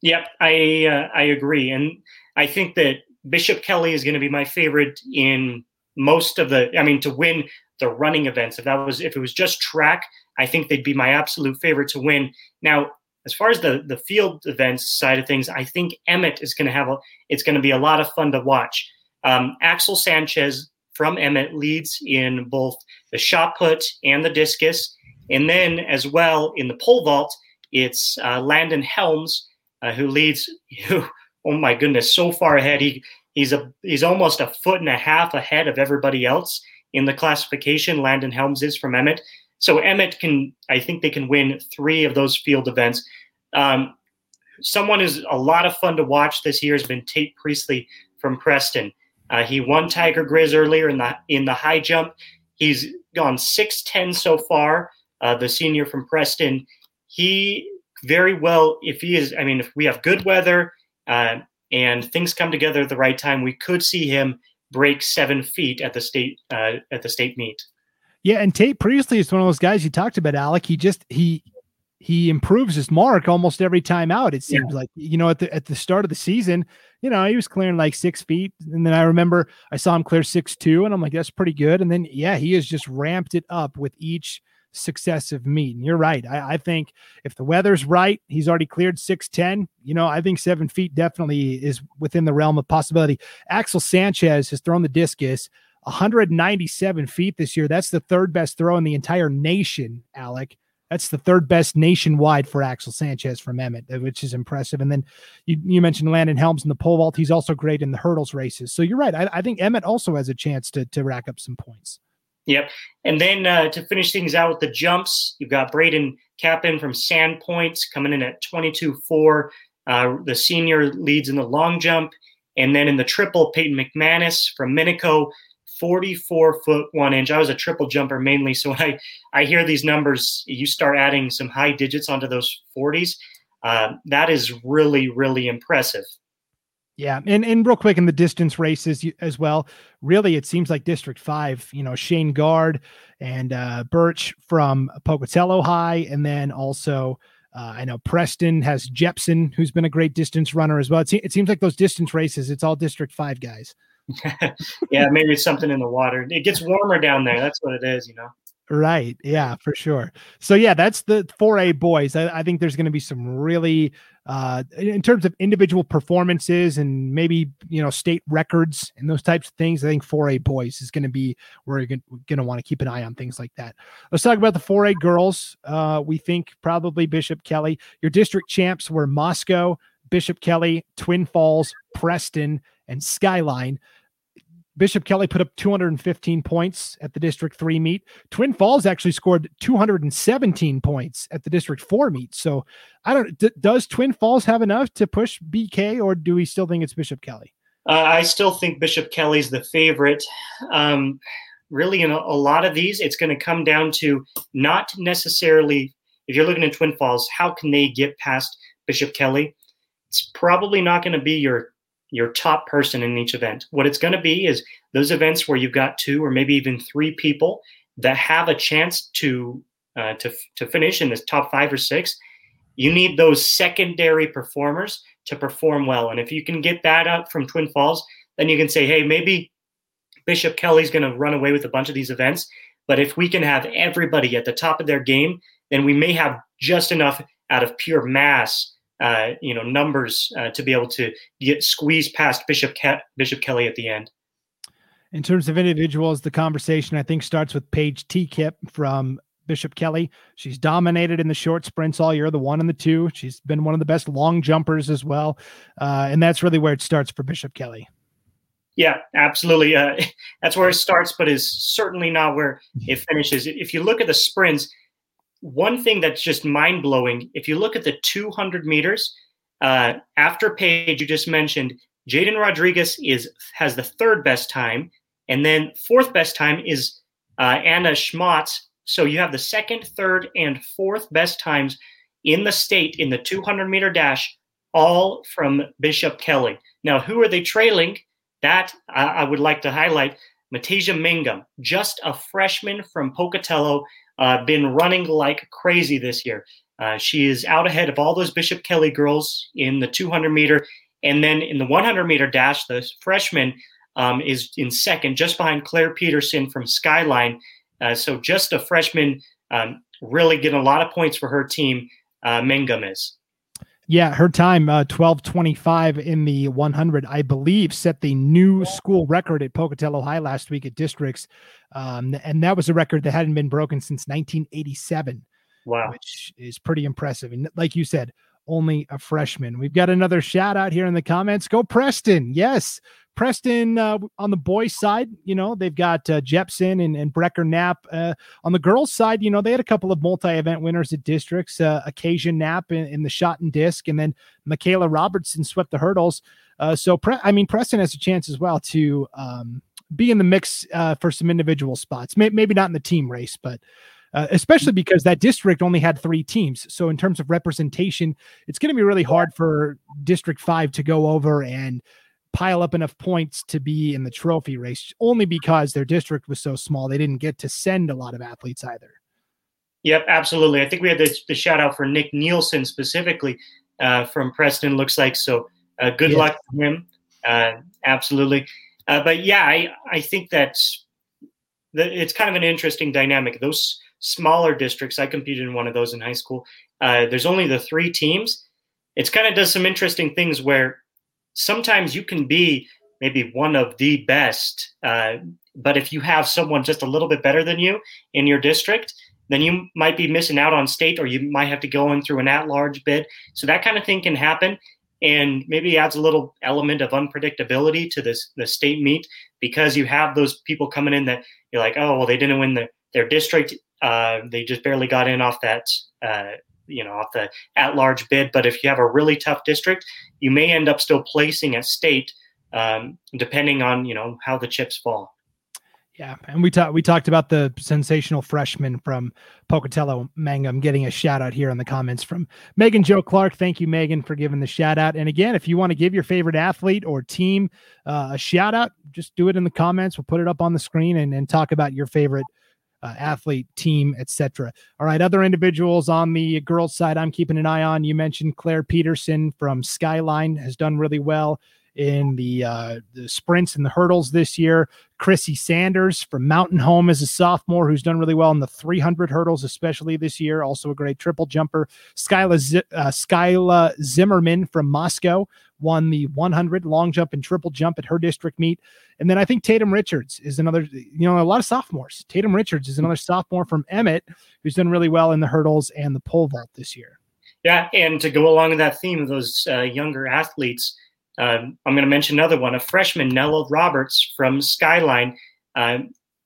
Yep, I uh, I agree, and I think that Bishop Kelly is going to be my favorite in most of the i mean to win the running events. If that was if it was just track i think they'd be my absolute favorite to win. Now as far as the the field events side of things i think emmett is going to have a it's going to be a lot of fun to watch. Um, axel sanchez from emmett leads in both the shot put and the discus. And then as well in the pole vault it's uh, landon helms uh, who leads who oh my goodness so far ahead. He He's a he's almost a foot and a half ahead of everybody else in the classification. Landon Helms is from Emmett, so Emmett can I think they can win three of those field events. Um, someone who's a lot of fun to watch this year has been Tate Priestley from Preston. Uh, he won Tiger Grizz earlier in the in the high jump. He's gone six ten so far. Uh, the senior from Preston. He very well, if he is, I mean, if we have good weather, uh, and things come together at the right time, we could see him break seven feet at the state uh, at the state meet. Yeah, and Tate Priestley is one of those guys you talked about, Alec. He just he he improves his mark almost every time out. It seems yeah. like you know at the at the start of the season, you know he was clearing like six feet, and then I remember I saw him clear six two, and I'm like that's pretty good. And then yeah, he has just ramped it up with each successive meet. And you're right. I, I, think if the weather's right, he's already cleared 6'10. You know, I think seven feet definitely is within the realm of possibility. Axel Sanchez has thrown the discus 197 feet this year. That's the third best throw in the entire nation, Alec. That's the third best nationwide for Axel Sanchez from Emmett, uh, which is impressive. And then you, you mentioned Landon Helms in the pole vault. He's also great in the hurdles races. So you're right. I, I think Emmett also has a chance to, to rack up some points. Yep. And then uh, to finish things out with the jumps, you've got Braden Capin from Sandpoint coming in at 22 4. Uh, the senior leads in the long jump. And then in the triple, Peyton McManus from Minico, 44 foot one inch. I was a triple jumper mainly. So when I, I hear these numbers, you start adding some high digits onto those 40s. Uh, that is really, really impressive. Yeah, and and real quick in the distance races as well. Really, it seems like District Five. You know, Shane Guard and uh, Birch from Pocatello High, and then also uh, I know Preston has Jepson, who's been a great distance runner as well. It, se- it seems like those distance races, it's all District Five guys. yeah, maybe it's something in the water. It gets warmer down there. That's what it is, you know. Right. Yeah, for sure. So yeah, that's the 4A boys. I, I think there's going to be some really uh in terms of individual performances and maybe you know state records and those types of things. I think 4A boys is going to be where you're going to want to keep an eye on things like that. Let's talk about the 4A girls. Uh we think probably Bishop Kelly. Your district champs were Moscow, Bishop Kelly, Twin Falls, Preston, and Skyline. Bishop Kelly put up 215 points at the District 3 meet. Twin Falls actually scored 217 points at the District 4 meet. So I don't d- does Twin Falls have enough to push BK or do we still think it's Bishop Kelly? Uh, I still think Bishop Kelly's the favorite. Um, really in a, a lot of these, it's going to come down to not necessarily if you're looking at Twin Falls, how can they get past Bishop Kelly? It's probably not going to be your your top person in each event. What it's going to be is those events where you've got two or maybe even three people that have a chance to uh, to to finish in this top five or six. You need those secondary performers to perform well, and if you can get that up from Twin Falls, then you can say, hey, maybe Bishop Kelly's going to run away with a bunch of these events. But if we can have everybody at the top of their game, then we may have just enough out of pure mass, uh, you know, numbers uh, to be able to get squeezed past Bishop Ke- Bishop Kelly at the end. In terms of individuals, the conversation I think starts with Paige T. Kip from Bishop Kelly. She's dominated in the short sprints all year, the one and the two. She's been one of the best long jumpers as well, uh, and that's really where it starts for Bishop Kelly. Yeah, absolutely. Uh, that's where it starts, but is certainly not where it finishes. If you look at the sprints, one thing that's just mind blowing, if you look at the 200 meters, uh, after Paige, you just mentioned, Jaden Rodriguez is has the third best time, and then fourth best time is uh, Anna Schmatz. So you have the second, third, and fourth best times in the state in the 200 meter dash, all from Bishop Kelly. Now, who are they trailing? That I, I would like to highlight Matasia Mangum, just a freshman from Pocatello, uh, been running like crazy this year. Uh, she is out ahead of all those Bishop Kelly girls in the 200 meter. And then in the 100 meter dash, the freshman um, is in second, just behind Claire Peterson from Skyline. Uh, so just a freshman, um, really getting a lot of points for her team. Uh, is. Yeah, her time, uh, 1225 in the 100, I believe, set the new school record at Pocatello High last week at districts. Um, and that was a record that hadn't been broken since 1987. Wow. Which is pretty impressive. And like you said, only a freshman. We've got another shout out here in the comments. Go Preston. Yes. Preston uh, on the boys' side, you know, they've got uh, Jepson and, and Brecker Knapp. Uh, on the girls' side, you know, they had a couple of multi event winners at districts, uh, Occasion Knapp in, in, the shot and disc, and then Michaela Robertson swept the hurdles. Uh, so, Pre- I mean, Preston has a chance as well to um, be in the mix uh, for some individual spots. May- maybe not in the team race, but. Uh, especially because that district only had three teams. So, in terms of representation, it's going to be really hard for District 5 to go over and pile up enough points to be in the trophy race only because their district was so small. They didn't get to send a lot of athletes either. Yep, absolutely. I think we had the, the shout out for Nick Nielsen specifically uh, from Preston, looks like. So uh, good luck to him. Uh, absolutely. Uh, but yeah, I, I think that it's kind of an interesting dynamic. Those smaller districts, I competed in one of those in high school. Uh, there's only the three teams. It's kind of does some interesting things where sometimes you can be maybe one of the best, uh, but if you have someone just a little bit better than you in your district, then you might be missing out on state or you might have to go in through an at-large bid. So that kind of thing can happen and maybe adds a little element of unpredictability to this the state meet because you have those people coming in that you're like, oh well, they didn't win the, their district. Uh, they just barely got in off that uh, you know off the at large bid. But if you have a really tough district, you may end up still placing at state, um, depending on you know how the chips fall. Yeah, and we talked we talked about the sensational freshman from Pocatello Mangum getting a shout out here in the comments from Megan Joe Clark. Thank you, Megan, for giving the shout out. And again, if you want to give your favorite athlete or team uh, a shout out, just do it in the comments. We'll put it up on the screen and, and talk about your favorite uh, athlete, team, etc. All right, other individuals on the girls' side, I'm keeping an eye on. You mentioned Claire Peterson from Skyline has done really well in the uh, the sprints and the hurdles this year. Chrissy Sanders from Mountain Home is a sophomore who's done really well in the 300 hurdles, especially this year. Also a great triple jumper. Skyla, Z- uh, Skyla Zimmerman from Moscow won the 100 long jump and triple jump at her district meet. And then I think Tatum Richards is another, you know, a lot of sophomores. Tatum Richards is another sophomore from Emmett who's done really well in the hurdles and the pole vault this year. Yeah, and to go along with that theme of those uh, younger athletes, um, I'm going to mention another one, a freshman, Nella Roberts from Skyline. Uh,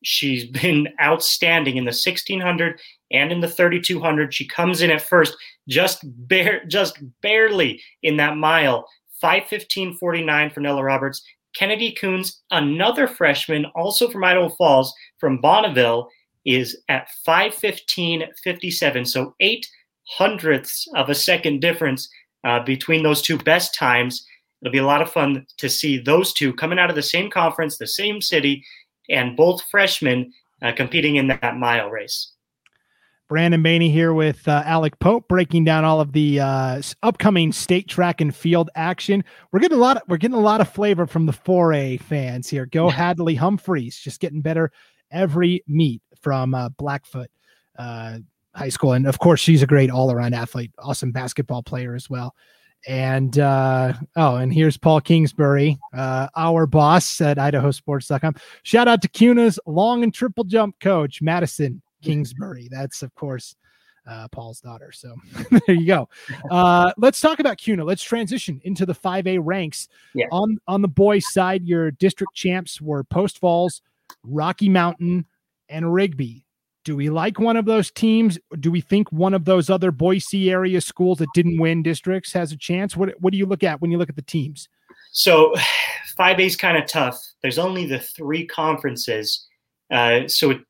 she's been outstanding in the 1600 and in the 3200. She comes in at first, just bare, just barely in that mile. 5:15:49 for Nella Roberts. Kennedy Coons, another freshman, also from Idaho Falls, from Bonneville, is at 5:15:57. So eight hundredths of a second difference uh, between those two best times. It'll be a lot of fun to see those two coming out of the same conference, the same city, and both freshmen uh, competing in that mile race. Brandon Baney here with uh, Alec Pope, breaking down all of the uh, upcoming state track and field action. We're getting a lot. Of, we're getting a lot of flavor from the 4A fans here. Go Hadley Humphreys, just getting better every meet from uh, Blackfoot uh, High School, and of course, she's a great all-around athlete, awesome basketball player as well. And uh, oh, and here's Paul Kingsbury, uh, our boss at IdahoSports.com. Shout out to Kuna's long and triple jump coach, Madison Kingsbury. That's of course uh, Paul's daughter. So there you go. Uh, let's talk about CUNA. Let's transition into the 5A ranks. Yeah. On on the boys' side, your district champs were Post Falls, Rocky Mountain, and Rigby. Do we like one of those teams? Do we think one of those other Boise area schools that didn't win districts has a chance? What What do you look at when you look at the teams? So, 5A is kind of tough. There's only the three conferences, uh, so it,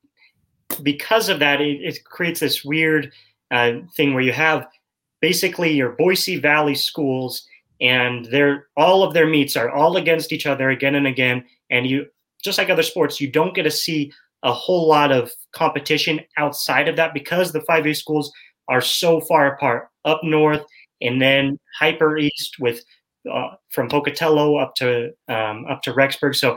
because of that, it, it creates this weird uh, thing where you have basically your Boise Valley schools, and they're all of their meets are all against each other again and again, and you just like other sports, you don't get to see a whole lot of competition outside of that because the 5A schools are so far apart up north and then hyper east with uh, from Pocatello up to um, up to Rexburg. So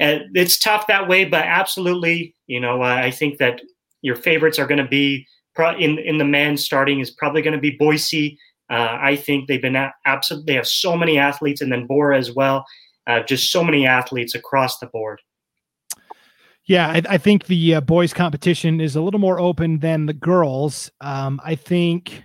uh, it's tough that way, but absolutely, you know, I think that your favorites are going to be pro- in in the men starting is probably going to be Boise. Uh, I think they've been absolutely they have so many athletes, and then Borah as well. Uh, just so many athletes across the board. Yeah, I, I think the uh, boys' competition is a little more open than the girls. Um, I think,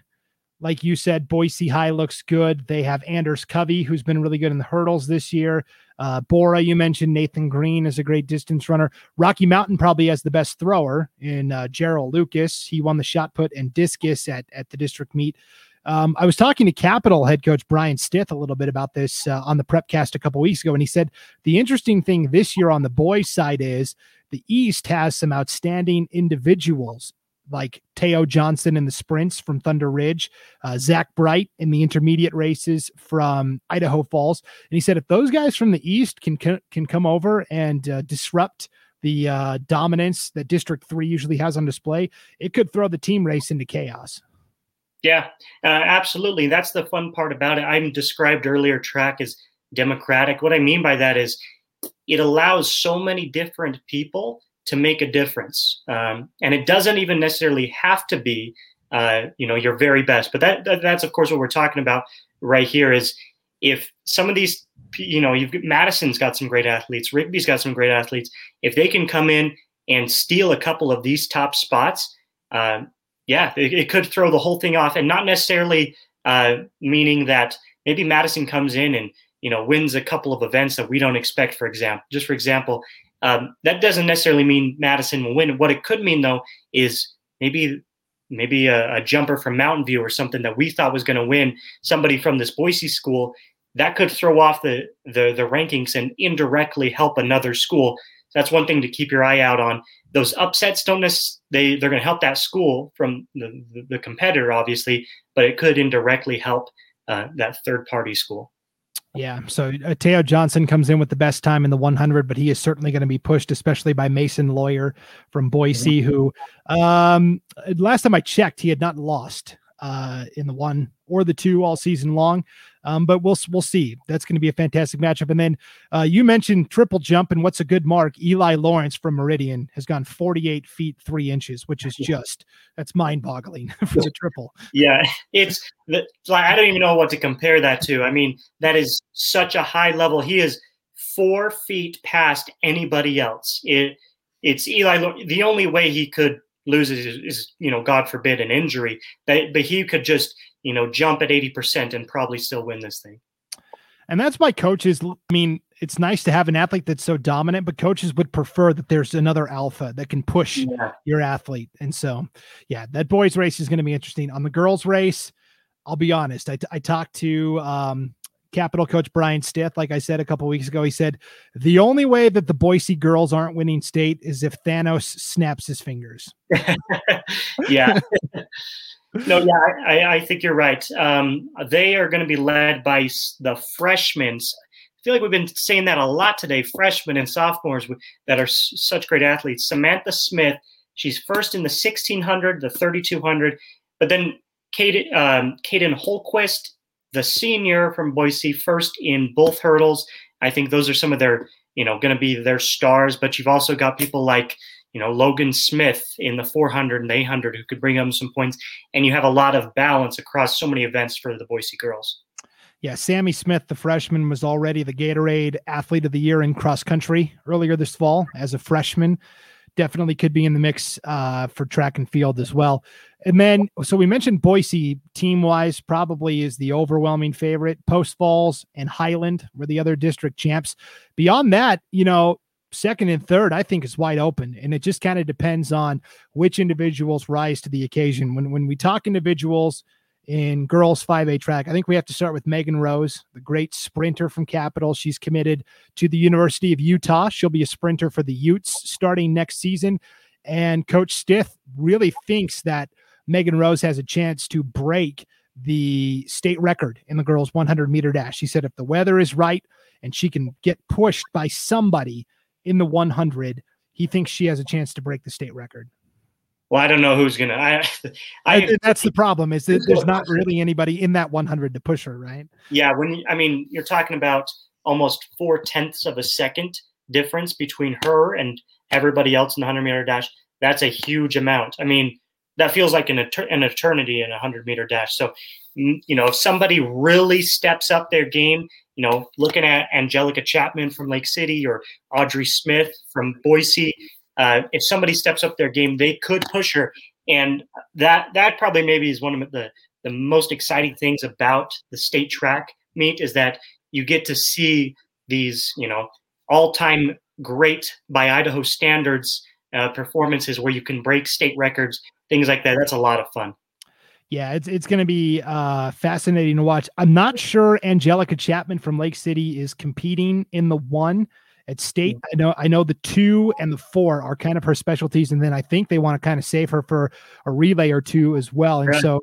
like you said, Boise High looks good. They have Anders Covey, who's been really good in the hurdles this year. Uh, Borah, you mentioned Nathan Green is a great distance runner. Rocky Mountain probably has the best thrower in uh, Gerald Lucas. He won the shot put and discus at, at the district meet. Um, I was talking to Capital head coach Brian Stith a little bit about this uh, on the Prepcast a couple weeks ago, and he said the interesting thing this year on the boys' side is the East has some outstanding individuals like Teo Johnson in the sprints from Thunder Ridge, uh, Zach Bright in the intermediate races from Idaho Falls, and he said if those guys from the East can can, come over and uh, disrupt the uh, dominance that District Three usually has on display, it could throw the team race into chaos. Yeah, uh, absolutely. That's the fun part about it. I described earlier track as democratic. What I mean by that is it allows so many different people to make a difference. Um, and it doesn't even necessarily have to be, uh, you know, your very best. But that, that, that's of course what we're talking about right here is if some of these, you know, you've Madison's got some great athletes, Rigby's got some great athletes. If they can come in and steal a couple of these top spots, uh, yeah, it, it, could throw the whole thing off, and not necessarily uh, meaning that maybe Madison comes in and you know wins a couple of events that we don't expect. For example, just for example, um, that doesn't necessarily mean Madison will win. What it could mean though is maybe maybe a, a jumper from Mountain View or something that we thought was going to win. Somebody from this Boise school that could throw off the, the the rankings and indirectly help another school. That's one thing to keep your eye out on. Those upsets don't they they're going to help that school from the, the, the competitor, obviously, but it could indirectly help uh, that third party school. Yeah. So uh, Teo Johnson comes in with the best time in the 100, but he is certainly going to be pushed, especially by Mason Lawyer from Boise, mm-hmm. who um, last time I checked, he had not lost uh, in the one or the two all season long. Um, but we'll we'll see. That's going to be a fantastic matchup. And then uh, you mentioned triple jump, and what's a good mark? Eli Lawrence from Meridian has gone 48 feet three inches, which is just that's mind boggling for the triple. Yeah, it's like I don't even know what to compare that to. I mean, that is such a high level. He is four feet past anybody else. It it's Eli. The only way he could lose is, is you know, God forbid, an injury. That, but he could just you know, jump at 80% and probably still win this thing. And that's why coaches, I mean, it's nice to have an athlete that's so dominant, but coaches would prefer that there's another alpha that can push yeah. your athlete. And so, yeah, that boys race is going to be interesting. On the girls race, I'll be honest. I, I talked to um, Capital coach Brian Stith, like I said a couple weeks ago, he said the only way that the Boise girls aren't winning state is if Thanos snaps his fingers. yeah. no, yeah, I, I, think you're right. Um, they are going to be led by the freshmen. I feel like we've been saying that a lot today. Freshmen and sophomores that are such great athletes. Samantha Smith, she's first in the 1600, the 3200, but then um, Kaden Holquist, the senior from Boise, first in both hurdles. I think those are some of their, you know, going to be their stars. But you've also got people like, you know, Logan Smith in the 400 and 800 who could bring them some points. And you have a lot of balance across so many events for the Boise girls. Yeah, Sammy Smith, the freshman, was already the Gatorade Athlete of the Year in cross country earlier this fall as a freshman definitely could be in the mix uh, for track and field as well. And then, so we mentioned Boise team wise, probably is the overwhelming favorite. Post Falls and Highland were the other district champs. Beyond that, you know, second and third, I think is wide open. And it just kind of depends on which individuals rise to the occasion. When, when we talk individuals, in girls 5A track. I think we have to start with Megan Rose, the great sprinter from Capital. She's committed to the University of Utah. She'll be a sprinter for the Utes starting next season. And Coach Stith really thinks that Megan Rose has a chance to break the state record in the girls 100 meter dash. She said if the weather is right and she can get pushed by somebody in the 100, he thinks she has a chance to break the state record. Well, I don't know who's gonna. I, I that's the problem is that there's not really anybody in that 100 to push her, right? Yeah, when I mean you're talking about almost four tenths of a second difference between her and everybody else in the 100 meter dash. That's a huge amount. I mean, that feels like an, an eternity in a 100 meter dash. So, you know, if somebody really steps up their game, you know, looking at Angelica Chapman from Lake City or Audrey Smith from Boise, uh, if somebody steps up their game, they could push her, and that that probably maybe is one of the the most exciting things about the state track meet is that you get to see these you know all time great by Idaho standards uh, performances where you can break state records, things like that. That's a lot of fun. Yeah, it's it's going to be uh, fascinating to watch. I'm not sure Angelica Chapman from Lake City is competing in the one. At state, I know I know the two and the four are kind of her specialties, and then I think they want to kind of save her for a relay or two as well. And right. so,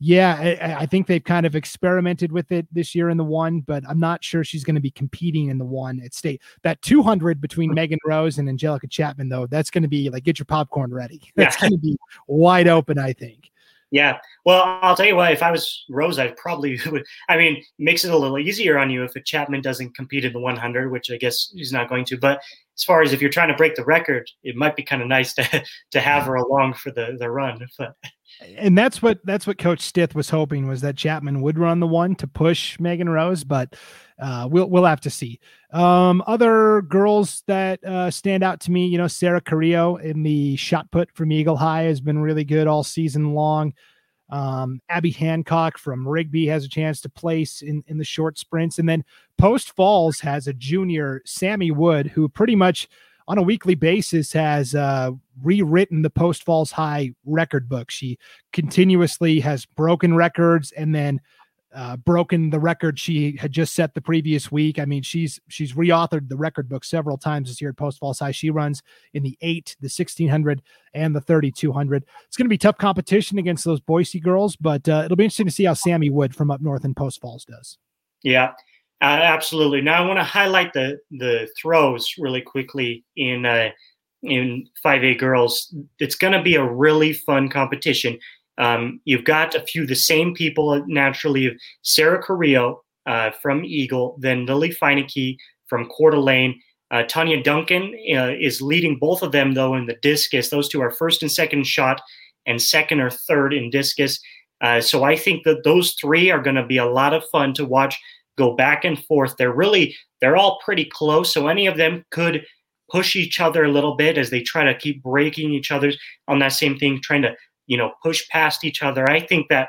yeah, I, I, think they've kind of experimented with it this year in the one, but I'm not sure she's going to be competing in the one at state. That 200 between mm-hmm. Megan Rose and Angelica Chapman, though, that's going to be like get your popcorn ready. That's yeah. going to be wide open, I think. Yeah. Well, I'll tell you what, if I was Rose, I probably would. I mean, makes it a little easier on you if a Chapman doesn't compete in the 100, which I guess he's not going to. But as far as if you're trying to break the record, it might be kind of nice to to have her along for the the run. But and that's what that's what Coach Stith was hoping was that Chapman would run the one to push Megan Rose, but uh, we'll we'll have to see. Um, other girls that uh, stand out to me, you know, Sarah Carrillo in the shot put from Eagle High has been really good all season long. Um, Abby Hancock from Rigby has a chance to place in, in the short sprints. And then Post Falls has a junior, Sammy Wood, who pretty much on a weekly basis has uh, rewritten the Post Falls High record book. She continuously has broken records and then uh, broken the record she had just set the previous week. I mean, she's she's reauthored the record book several times this year at Post Falls High. She runs in the eight, the sixteen hundred, and the thirty two hundred. It's going to be tough competition against those Boise girls, but uh, it'll be interesting to see how Sammy Wood from up north in Post Falls does. Yeah, uh, absolutely. Now I want to highlight the the throws really quickly in uh, in five A girls. It's going to be a really fun competition. Um, you've got a few the same people naturally. Sarah Carrillo uh, from Eagle, then Lily Feineke from Coeur d'Alene. Uh, Tanya Duncan uh, is leading both of them though in the discus. Those two are first and second shot, and second or third in discus. Uh, so I think that those three are going to be a lot of fun to watch go back and forth. They're really they're all pretty close, so any of them could push each other a little bit as they try to keep breaking each other's on that same thing, trying to you know, push past each other. I think that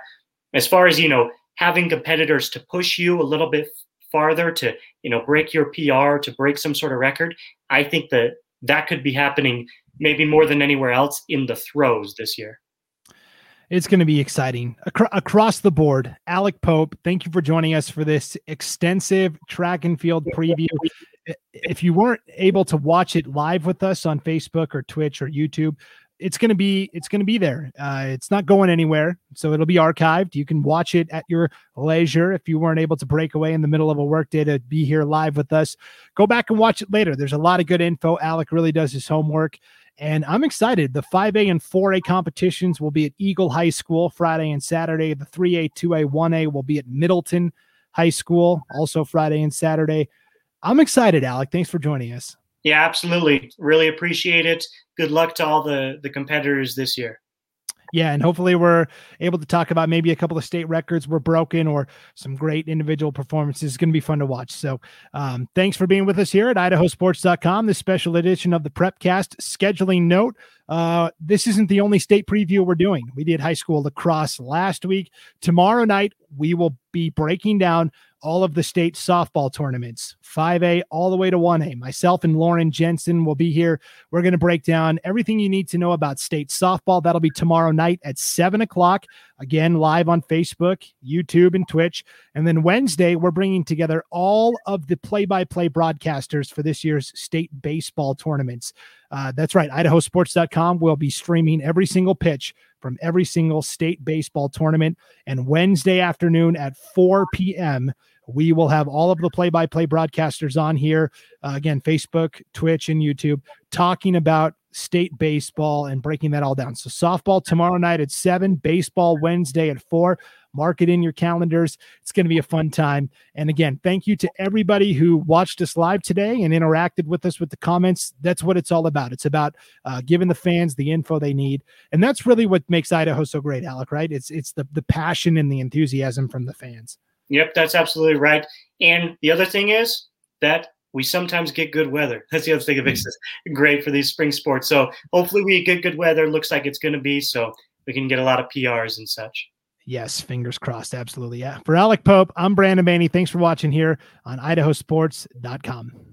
as far as, you know, having competitors to push you a little bit farther to, you know, break your PR, to break some sort of record, I think that that could be happening maybe more than anywhere else in the throws this year. It's going to be exciting Acro- across the board. Alec Pope, thank you for joining us for this extensive track and field preview. If you weren't able to watch it live with us on Facebook or Twitch or YouTube, it's going to be it's going to be there. Uh, it's not going anywhere, so it'll be archived. You can watch it at your leisure. If you weren't able to break away in the middle of a workday to be here live with us, go back and watch it later. There's a lot of good info. Alec really does his homework, and I'm excited. The 5A and 4A competitions will be at Eagle High School Friday and Saturday. The 3A, 2A, 1A will be at Middleton High School also Friday and Saturday. I'm excited, Alec. Thanks for joining us. Yeah, absolutely. Really appreciate it. Good luck to all the the competitors this year. Yeah, and hopefully we're able to talk about maybe a couple of state records were broken or some great individual performances. It's going to be fun to watch. So, um, thanks for being with us here at idahosports.com, this special edition of the Prepcast. Scheduling note uh, this isn't the only state preview we're doing. We did high school lacrosse last week. Tomorrow night, we will be breaking down all of the state softball tournaments, 5A all the way to 1A. Myself and Lauren Jensen will be here. We're going to break down everything you need to know about state softball. That'll be tomorrow night at 7 o'clock. Again, live on Facebook, YouTube, and Twitch. And then Wednesday, we're bringing together all of the play by play broadcasters for this year's state baseball tournaments. Uh, that's right. IdahoSports.com will be streaming every single pitch from every single state baseball tournament. And Wednesday afternoon at 4 p.m., we will have all of the play by play broadcasters on here. Uh, again, Facebook, Twitch, and YouTube talking about state baseball and breaking that all down. So, softball tomorrow night at seven, baseball Wednesday at four. Mark it in your calendars. It's going to be a fun time. And again, thank you to everybody who watched us live today and interacted with us with the comments. That's what it's all about. It's about uh, giving the fans the info they need, and that's really what makes Idaho so great, Alec. Right? It's it's the the passion and the enthusiasm from the fans. Yep, that's absolutely right. And the other thing is that we sometimes get good weather. That's the other thing that makes this great for these spring sports. So hopefully we get good weather. Looks like it's going to be so we can get a lot of PRs and such. Yes, fingers crossed. Absolutely. Yeah. For Alec Pope, I'm Brandon Baney. Thanks for watching here on idahosports.com.